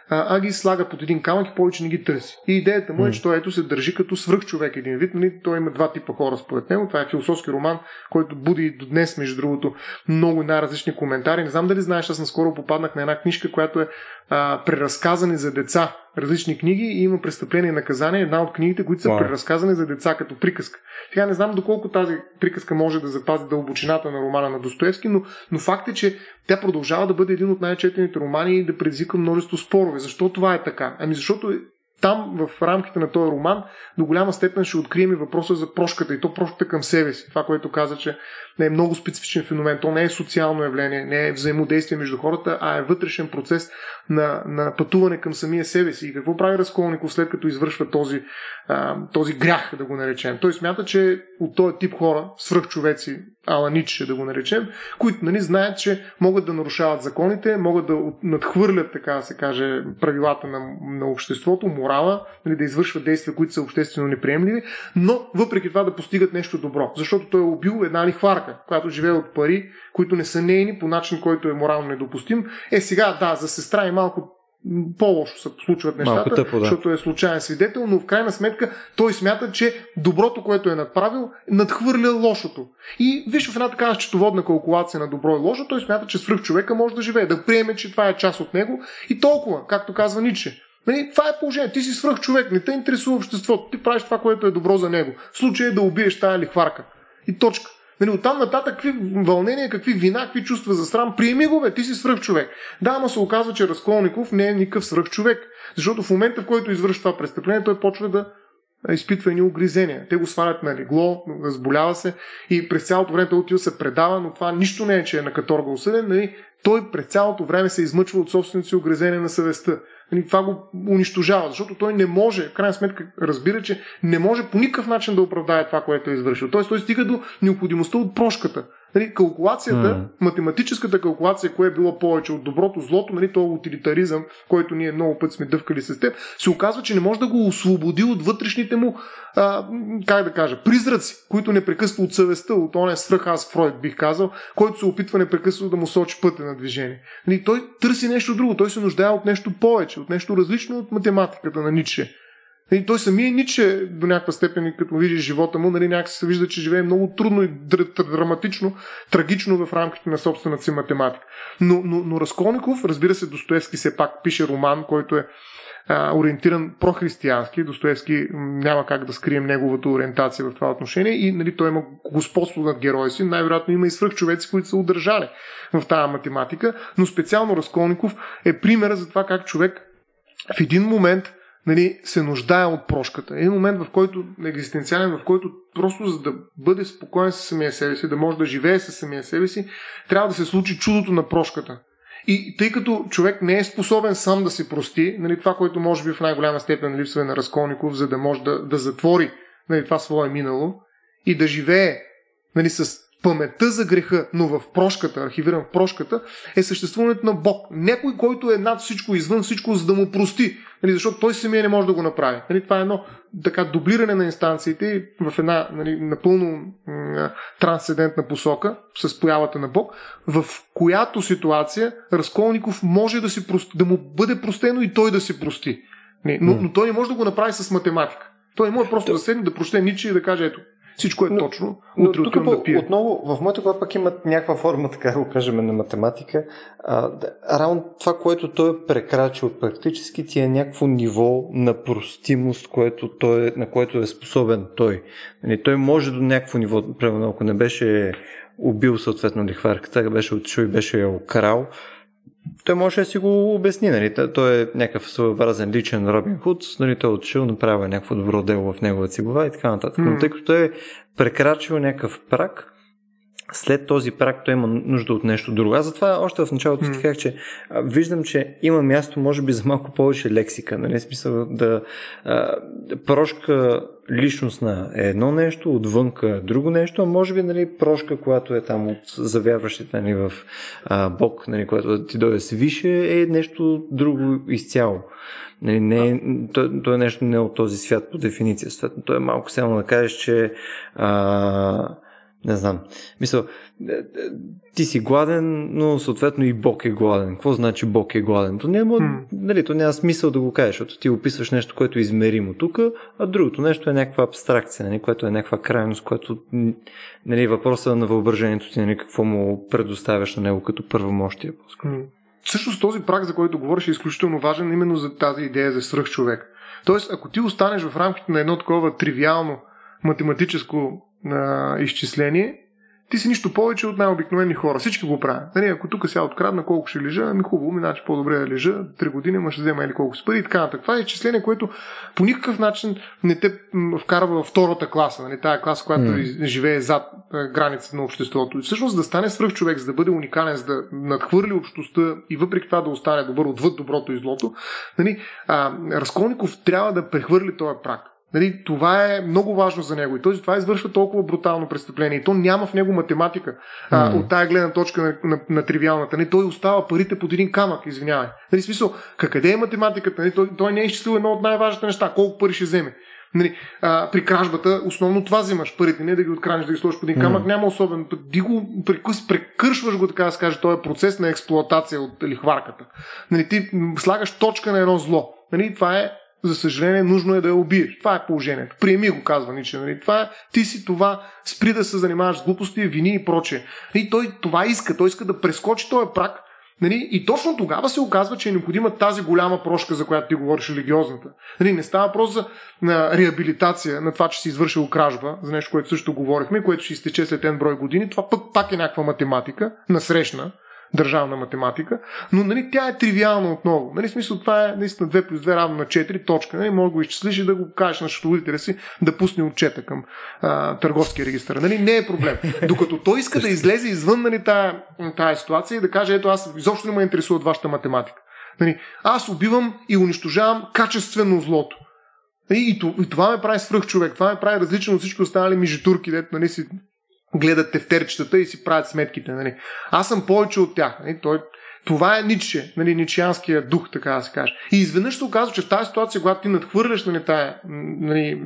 [SPEAKER 2] а, а ги слага под един камък и повече не ги търси. И идеята му е, че той ето се държи като свръхчовек един вид. Нали? Той има два типа хора според него. Това е философски роман, който буди до днес, между другото, много най-различни коментари. Не знам дали знаеш, аз наскоро попаднах на една книжка, която е а, преразказани за деца различни книги и има престъпление и наказание. Една от книгите, които са wow. преразказани за деца като приказка. Сега не знам доколко тази приказка може да запази дълбочината на романа на Достоевски, но, но факт е, че тя продължава да бъде един от най-четените романи и да предизвика множество спорове. Защо това е така? Ами защото там, в рамките на този роман, до голяма степен ще открием и въпроса за прошката и то прошката към себе си. Това, което каза, че не е много специфичен феномен. То не е социално явление, не е взаимодействие между хората, а е вътрешен процес на, на пътуване към самия себе си. И какво прави Разколников след като извършва този, а, този грях, да го наречем? Той смята, че от този тип хора, свръхчовеци, ала Ниче, да го наречем, които нали, знаят, че могат да нарушават законите, могат да надхвърлят, така да се каже, правилата на, на обществото, морала, нали, да извършват действия, които са обществено неприемливи, но въпреки това да постигат нещо добро. Защото той е убил една лихварка, която живее от пари, които не са нейни по начин, който е морално недопустим. Е, сега, да, за сестра и малко по-лошо се случват нещата, тъпо, да. защото е случайен свидетел, но в крайна сметка той смята, че доброто, което е направил, надхвърля лошото. И виж в една такава счетоводна калкулация на добро и лошо, той смята, че свръх човека може да живее, да приеме, че това е част от него и толкова, както казва Ниче. Нали, това е положение. Ти си свръх човек, не те интересува обществото. Ти правиш това, което е добро за него. В случай е да убиеш тая лихварка. И точка. Нали, оттам нататък какви вълнения, какви вина, какви чувства за срам, приеми го, бе, ти си свръх човек. Да, ама се оказва, че Разколников не е никакъв свръх човек. Защото в момента, в който извършва това престъпление, той почва да изпитва едни огризения. Те го свалят на легло, разболява се и през цялото време той отива се предава, но това нищо не е, че е на каторга осъден. Нали? Той през цялото време се измъчва от собствените си огризения на съвестта. Нали, това го унищожава, защото той не може, в крайна сметка разбира, че не може по никакъв начин да оправдае това, което е извършил. Тоест той стига до необходимостта от прошката. Нали, калкулацията, mm. математическата калкулация, кое е било повече от доброто, злото, нали, този утилитаризъм, който ние много пъти сме дъвкали с теб, се оказва, че не може да го освободи от вътрешните му, а, как да кажа, призраци, които непрекъснато от съвестта, от оня свръх аз Фройд бих казал, който се опитва непрекъснато да му сочи пътя на движение. Нали, той търси нещо друго, той се нуждае от нещо повече, от нещо различно от математиката на Ницше. И той самия Ниче до някаква степен, като види живота му, нали, някакси се вижда, че живее много трудно и драматично, трагично в рамките на собствената си математика. Но, но, но Разколников, разбира се, Достоевски все пак пише роман, който е а, ориентиран прохристиянски. Достоевски няма как да скрием неговата ориентация в това отношение и нали, той има господство над героя си. Най-вероятно има и свръхчовеци, които са удържали в тази математика, но специално Разколников е пример за това как човек в един момент нали, се нуждае от прошката. Един момент, в който екзистенциален, в който просто за да бъде спокоен със самия себе си, да може да живее със самия себе си, трябва да се случи чудото на прошката. И тъй като човек не е способен сам да си прости, нали, това, което може би в най-голяма степен липсва на Разколников, за да може да, да затвори нали, това свое минало и да живее нали, с паметта за греха, но в прошката, архивиран в прошката, е съществуването на Бог. Някой, който е над всичко, извън всичко, за да му прости. Нали, защото той самия не може да го направи. Нали, това е едно така дублиране на инстанциите в една нали, напълно м- трансцендентна посока с появата на Бог, в която ситуация Разколников може да, си прости, да му бъде простено и той да си прости. Нали, но, но той не може да го направи с математика. Той не може просто да седне, да прочете Ниче и да каже, ето, всичко е но, точно. Утре
[SPEAKER 1] но тук да пия. отново, в моята глава пък имат някаква форма, така го кажем, на математика. А, равно това, което той е прекрачил практически, ти е някакво ниво на простимост, което той, на което е способен той. Нали, той може до някакво ниво, примерно ако не беше убил съответно лихварката, беше отишъл и беше я украл, той може да си го обясни, нали? Той е някакъв своеобразен личен Робин Худ, нали? Той е отишъл, направил някакво добро дело в неговата си глава и така нататък. Mm. Но тъй като той е прекрачил някакъв прак, след този прак той има нужда от нещо друго. Аз затова още в началото mm. ти казах, че а, виждам, че има място, може би, за малко повече лексика. Нали? Смисъл да а, прошка личностна е едно нещо, отвънка е друго нещо, а може би нали, прошка, която е там от завярващите нали, в а, Бог, нали, която ти дойде свише, е нещо друго изцяло. Нали, не, е, то, то е нещо не от този свят по дефиниция. То е малко само да кажеш, че а, не знам. Мисъл, е, е, ти си гладен, но съответно и Бог е гладен. Какво значи Бог е гладен? То няма, hmm. нали, то няма смисъл да го кажеш, защото ти описваш нещо, което е измеримо тук, а другото нещо е някаква абстракция, нали, което е някаква крайност, което нали, въпроса на въображението ти, нали, какво му предоставяш на него като първомощие.
[SPEAKER 2] Hmm. Всъщност този прак, за който говориш, е изключително важен именно за тази идея за свръхчовек. Тоест, ако ти останеш в рамките на едно такова тривиално математическо на изчисление, ти си нищо повече от най-обикновени хора. Всички го правят. Нали, ако тук сега открадна колко ще лежа, ами хубаво, ми значи по-добре да лежа, три години, ма ще взема или колко си пари и така нататък. Това е изчисление, което по никакъв начин не те вкарва във втората класа, нали, тая класа, която mm. живее зад границата на обществото. И всъщност да стане свръх човек, за да бъде уникален, за да надхвърли общността и въпреки това да остане добър отвъд доброто и злото, нали, а, Разколников трябва да прехвърли този прак. Нали, това е много важно за него и той това извършва толкова брутално престъпление и то няма в него математика а, от тая гледна точка на, на, на тривиалната. Нали, той остава парите под един камък, извинявай. Нали, смисъл, къде е математиката? Нали, той, той не е изчислил едно от най-важните неща. Колко пари ще вземе? Нали, а, при кражбата основно това взимаш парите, не да ги откранеш, да ги сложиш под един камък, mm. няма особен. Ти го прекъс, прекършваш го, така да се каже, този процес на експлоатация от лихварката. Нали, ти слагаш точка на едно зло. Нали, това е за съжаление, нужно е да я убиеш. Това е положението. Приеми го, казва Ниче. Нали? Това е, ти си това, спри да се занимаваш с глупости, вини и прочее. И той това иска. Той иска да прескочи този прак. Нали? И точно тогава се оказва, че е необходима тази голяма прошка, за която ти говориш, религиозната. Нали? Не става въпрос за на реабилитация на това, че си извършил кражба, за нещо, което също говорихме, което ще изтече след един брой години. Това пък пак е някаква математика, насрещна държавна математика, но нали, тя е тривиална отново. Нали, смисъл, това е наистина 2 плюс 2 равно на 4 точка. Нали, може да го изчислиш и да го кажеш на счетоводителя си да пусне отчета към а, търговския регистър. Нали, не е проблем. Докато той иска да излезе извън нали, тая, тая ситуация и да каже, ето аз изобщо не ме интересува от вашата математика. Нали, аз убивам и унищожавам качествено злото. И, и, това ме прави свръх човек. Това ме прави различно от всички останали мижитурки, дето нали, си гледат тефтерчетата и си правят сметките. Нали. Аз съм повече от тях. Нали. Той, това е Ниче, нали, ничианския дух, така да се каже. И изведнъж се оказва, че в тази ситуация, когато ти надхвърляш нали, тая нали,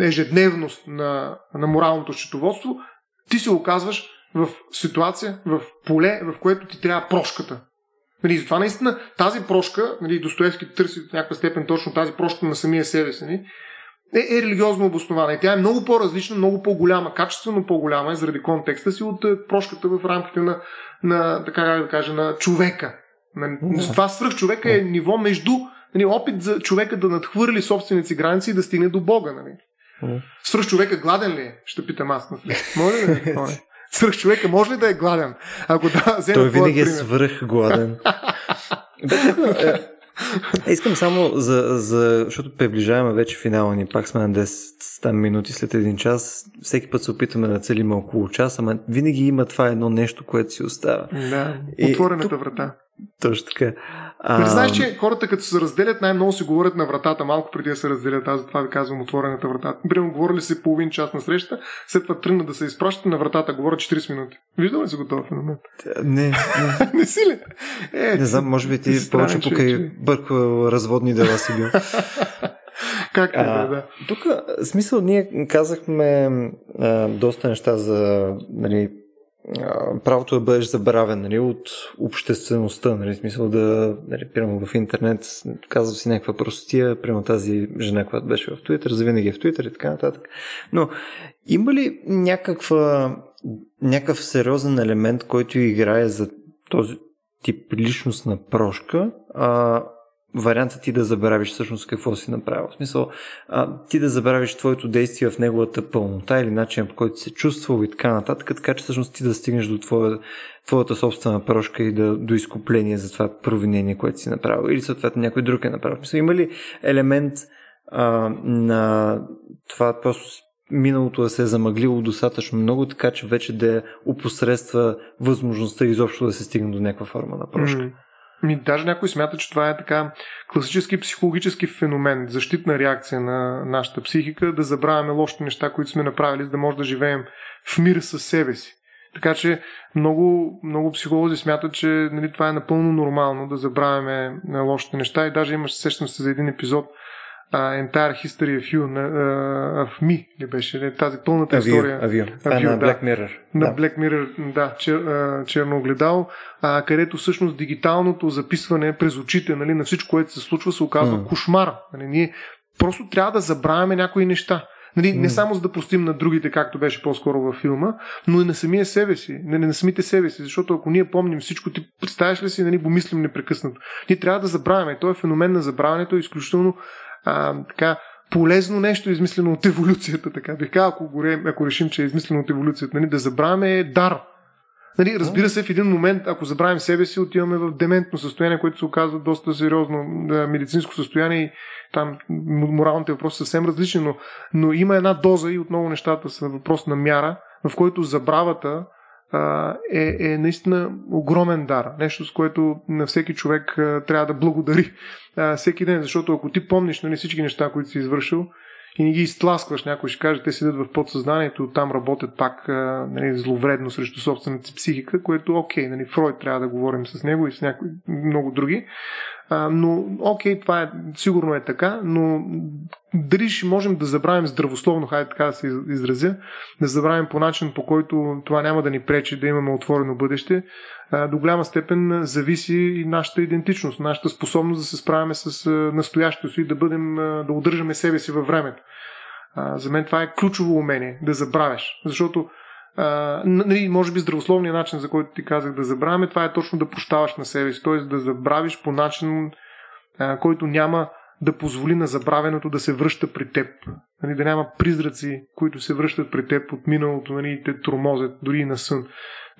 [SPEAKER 2] ежедневност на, на моралното счетоводство, ти се оказваш в ситуация, в поле, в което ти трябва прошката. Нали, затова наистина тази прошка, нали, Достоевски търси в някаква степен точно тази прошка на самия себе си. Нали, е, е религиозно обоснована. И тя е много по-различна, много по-голяма, качествено по-голяма е заради контекста си от е, прошката в рамките на, на така да кажа, на човека. Да. Това свръх човека е ниво между нали, опит за човека да надхвърли собствените си граници и да стигне до Бога. Нали. Свръх човека гладен ли е? Ще питам аз. Нали? Може ли да е? Свръх човека може ли да е гладен? Ако да,
[SPEAKER 1] Той винаги е свръх гладен. Искам само за, за защото приближаваме вече финала ни, пак сме на 10 минути след един час. Всеки път се опитваме да целим около час, ама винаги има това едно нещо, което си остава.
[SPEAKER 2] Да, отворената тук, врата.
[SPEAKER 1] Точно така.
[SPEAKER 2] А... Нали знаеш, че хората като се разделят, най-много си говорят на вратата, малко преди да се разделят. Аз това ви казвам отворената врата. Примерно говорили се половин час на среща, след това тръгна да се изпращат на вратата, говорят 40 минути. Виждал ли си го този феномен?
[SPEAKER 1] Не. Не,
[SPEAKER 2] не си ли?
[SPEAKER 1] Е, не знам, може би ти повече покрай бърква разводни дела си бил.
[SPEAKER 2] как е, а, да.
[SPEAKER 1] Тук, смисъл, ние казахме а, доста неща за нали, правото да бъдеш забравен нали, от обществеността, нали, смисъл да, нали, прямо в интернет казва си някаква простия, прямо тази жена, която беше в Твитър, завинаги е в Твитър и така нататък. Но има ли някаква, някакъв сериозен елемент, който играе за този тип личност на прошка, а, варианта ти да забравиш всъщност какво си направил. В смисъл, а, ти да забравиш твоето действие в неговата пълнота или начин по който се чувствал и така нататък, така че всъщност ти да стигнеш до твоя, твоята собствена прошка и да, до изкупление за това провинение, което си направил. Или съответно някой друг е направил. В смисъл, има ли елемент а, на това просто миналото да се е замъглило достатъчно много, така че вече да опосредства възможността изобщо да се стигне до някаква форма на прошка. Mm.
[SPEAKER 2] Ми, даже някой смята, че това е така класически психологически феномен, защитна реакция на нашата психика, да забравяме лошите неща, които сме направили, за да може да живеем в мир със себе си. Така че много, много психолози смятат, че нали, това е напълно нормално да забравяме лошите неща и даже имаш, сещам се за един епизод, uh, Entire History of You, uh, of Me, ли беше ли? тази пълната
[SPEAKER 1] Avio,
[SPEAKER 2] история.
[SPEAKER 1] Avio. Това е на
[SPEAKER 2] да,
[SPEAKER 1] Black Mirror.
[SPEAKER 2] На
[SPEAKER 1] да.
[SPEAKER 2] Black Mirror, да, чер, uh, черно огледало, uh, където всъщност дигиталното записване през очите нали, на всичко, което се случва, се оказва mm. кошмар. Нали, ние просто трябва да забравяме някои неща. Нали, mm. Не само за да простим на другите, както беше по-скоро във филма, но и на самия себе си, не, не на самите себе си, защото ако ние помним всичко, ти представяш ли си, нали, го мислим непрекъснато. Ние трябва да забравяме. Той е феномен на забравянето, е изключително а, така, полезно нещо, измислено от еволюцията, така бих казал, ако, ако решим, че е измислено от еволюцията, нали, да забравяме е дар. Нали, разбира се, в един момент, ако забравим себе си, отиваме в дементно състояние, което се оказва доста сериозно да, медицинско състояние и там моралните въпроси са съвсем различни, но, но има една доза и отново нещата са въпрос на мяра, в който забравата е, е наистина огромен дар. Нещо, с което на всеки човек трябва да благодари всеки ден, защото ако ти помниш нали, всички неща, които си извършил и не ги изтласкваш, някой ще каже, те седят в подсъзнанието, там работят пак нали, зловредно срещу собствената си психика, което окей, нали, Фройд трябва да говорим с него и с някои много други. Но, окей, това е, сигурно е така, но дали ще можем да забравим здравословно, хайде така да се изразя, да забравим по начин, по който това няма да ни пречи да имаме отворено бъдеще, до голяма степен зависи и нашата идентичност, нашата способност да се справяме с настоящето си и да бъдем, да удържаме себе си във времето. За мен това е ключово умение, да забравяш, защото нали, може би здравословният начин, за който ти казах да забравяме, това е точно да прощаваш на себе си, т.е. да забравиш по начин, а, който няма да позволи на забравеното да се връща при теб. Нали, да няма призраци, които се връщат при теб от миналото нали, те тормозят дори и на сън.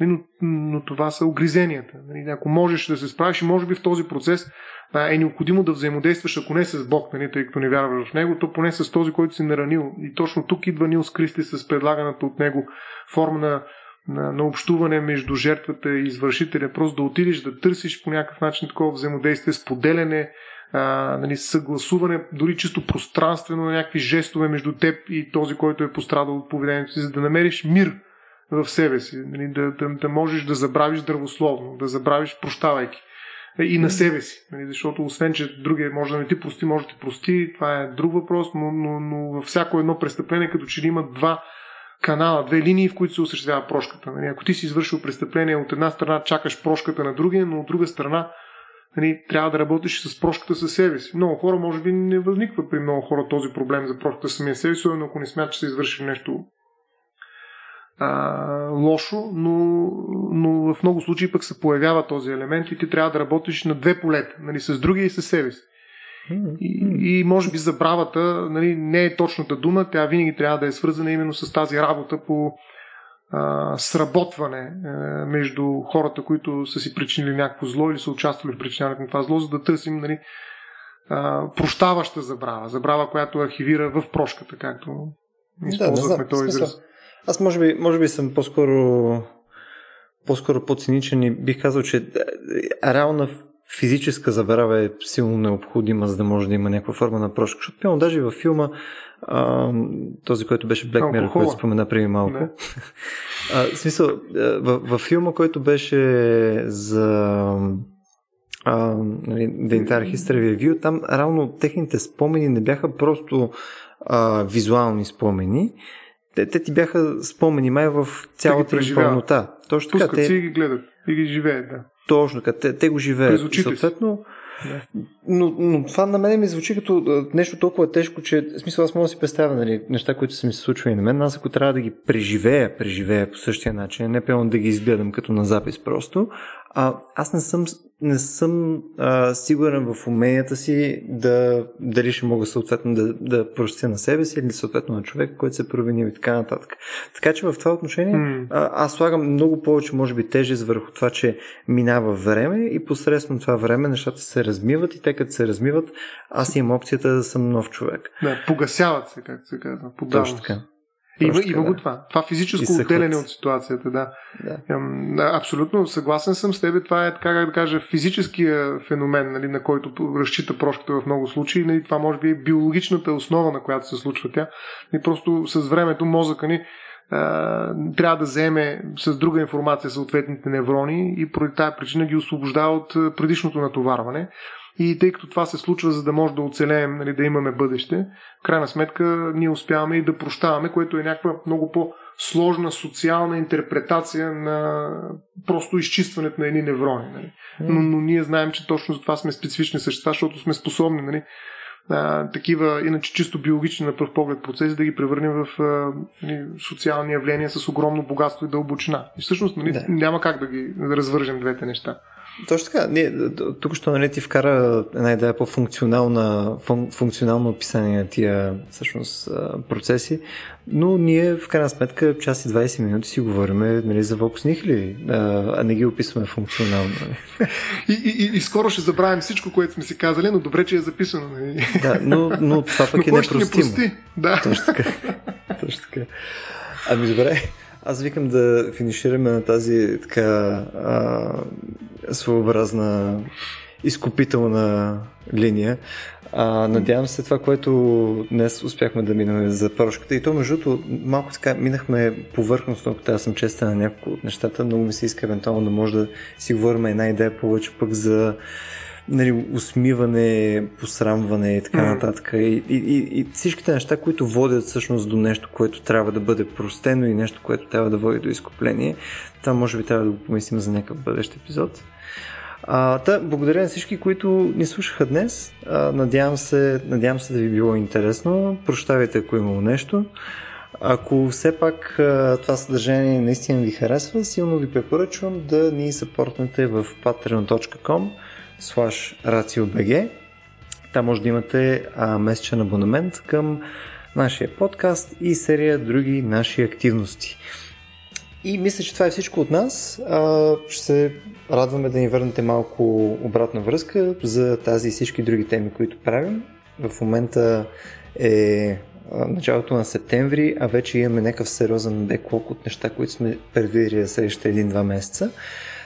[SPEAKER 2] Нали, но, но това са огризенията. Нали, ако можеш да се справиш може би в този процес е необходимо да взаимодействаш, ако не с Бог, нали, тъй като не вярваш в Него, то поне с този, който си наранил. И точно тук идва Нилс Кристи с предлаганата от него форма на, на, на общуване между жертвата и извършителя. Просто да отидеш да търсиш по някакъв начин такова взаимодействие, споделяне, а, нали, съгласуване, дори чисто пространствено на някакви жестове между теб и този, който е пострадал от поведението си, за да намериш мир в себе си, нали, да, да, да можеш да забравиш здравословно, да забравиш прощавайки и на себе си. Нали, защото освен, че другия може да не ти прости, може да ти прости, това е друг въпрос, но, но, но във всяко едно престъпление, като че ли има два канала, две линии, в които се осъществява прошката. Нали, ако ти си извършил престъпление, от една страна чакаш прошката на другия, но от друга страна нали, трябва да работиш с прошката със себе си. Много хора, може би, не възниква при много хора този проблем за прошката самия себе си, но ако не смятат, че са извършили нещо а, лошо, но, но в много случаи пък се появява този елемент и ти трябва да работиш на две полета, нали, с другия и с себе си. И, и може би забравата нали, не е точната дума, тя винаги трябва да е свързана именно с тази работа по а, сработване а, между хората, които са си причинили някакво зло или са участвали в причиняването на това зло, за да търсим нали, а, прощаваща забрава, забрава, която архивира в прошката, както използвахме да, този израз.
[SPEAKER 1] Аз може би, може би съм по-скоро по-скоро по-циничен и бих казал, че е, реална физическа забрава е силно необходима, за да може да има някаква форма на прошка. Защото, пълно, даже във филма, а, този, който беше Black Mirror, който спомена преди малко. а, в смисъл, във, във филма, който беше за а, нали, The Entire History Review, там реално техните спомени не бяха просто а, визуални спомени, те, те ти бяха спомени май в цялата им пълнота.
[SPEAKER 2] Точно така. Пускат те... си и ги гледат и ги живеят, да.
[SPEAKER 1] Точно така. Те, те го живеят. Съответно, да. Но, но това на мен ми звучи като нещо толкова тежко, че в смисъл аз мога да си представя нали, неща, които са ми се случвали на мен. Аз ако трябва да ги преживея, преживея по същия начин, не пълно да ги изгледам като на запис просто, А, аз не съм, не съм а, сигурен в уменията си да, дали ще мога съответно да, да простя на себе си или съответно на човек, който се е провинил и така нататък. Така че в това отношение mm. а, аз слагам много повече, може би, тежест върху това, че минава време и посредством това време нещата се размиват и те като се размиват, аз имам опцията да съм нов човек.
[SPEAKER 2] Да, погасяват се, както се казва.
[SPEAKER 1] Точно така.
[SPEAKER 2] Има, има да. го това. Това физическо отделяне от ситуацията, да. да. Абсолютно съгласен съм с теб. Това е, така да кажа, физическия феномен, нали, на който разчита прошката в много случаи. Нали, това може би е биологичната основа, на която се случва тя. И просто с времето мозъка ни трябва да вземе с друга информация съответните неврони и поради тази причина ги освобождава от предишното натоварване. И тъй като това се случва, за да може да оцелеем, нали, да имаме бъдеще, в крайна сметка ние успяваме и да прощаваме, което е някаква много по-сложна социална интерпретация на просто изчистването на едни неврони. Нали. Но, но ние знаем, че точно за това сме специфични същества, защото сме способни нали, а, такива, иначе чисто биологични на пръв поглед процеси, да ги превърнем в а, нали, социални явления с огромно богатство и дълбочина. И всъщност нали, да. няма как да ги да развържем двете неща.
[SPEAKER 1] Точно така. Ние, тук що нали, ти вкара една идея по-функционална, фун, функционално описание на тия всъщност, процеси, но ние в крайна сметка час и 20 минути си говорим нали, за Vox Nihili, а не ги описваме функционално. Нали.
[SPEAKER 2] И, и, и, и скоро ще забравим всичко, което сме си казали, но добре, че е записано. Нали.
[SPEAKER 1] Да, но, но това пък но е непростимо. Не прости?
[SPEAKER 2] Да.
[SPEAKER 1] Точно така. Точно така. Ами добре. Аз викам да финишираме на тази така а, своеобразна изкупителна линия. А, надявам се това, което днес успяхме да минем за прошката. И то, между другото, малко така минахме повърхностно, ако аз съм честен на няколко от нещата. Много ми се иска евентуално да може да си говорим една идея повече пък за нали, усмиване, посрамване и така mm. нататък. И, и, и, и всичките неща, които водят всъщност до нещо, което трябва да бъде простено и нещо, което трябва да води до изкупление. Това може би трябва да го помислим за някакъв бъдещ епизод. А, та, благодаря на всички, които ни слушаха днес. А, надявам, се, надявам се да ви било интересно. Прощавайте, ако е имало нещо. Ако все пак това съдържание наистина ви харесва, силно ви препоръчвам да ни съпортнете в patreon.com slash RACIOBG. Там може да имате а, месечен абонамент към нашия подкаст и серия други наши активности. И мисля, че това е всичко от нас. А, ще се радваме да ни върнете малко обратна връзка за тази и всички други теми, които правим. В момента е началото на септември, а вече имаме някакъв сериозен беклок от неща, които сме предвидели за следващите един-два месеца.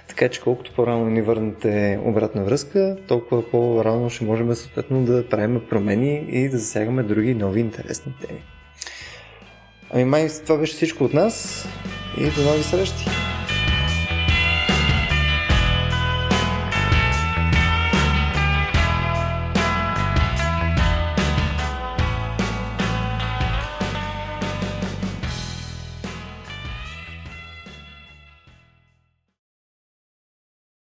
[SPEAKER 1] Така че колкото по-рано ни върнете обратна връзка, толкова по-рано ще можем съответно да правим промени и да засягаме други нови интересни теми. Ами май това беше всичко от нас и до нови срещи!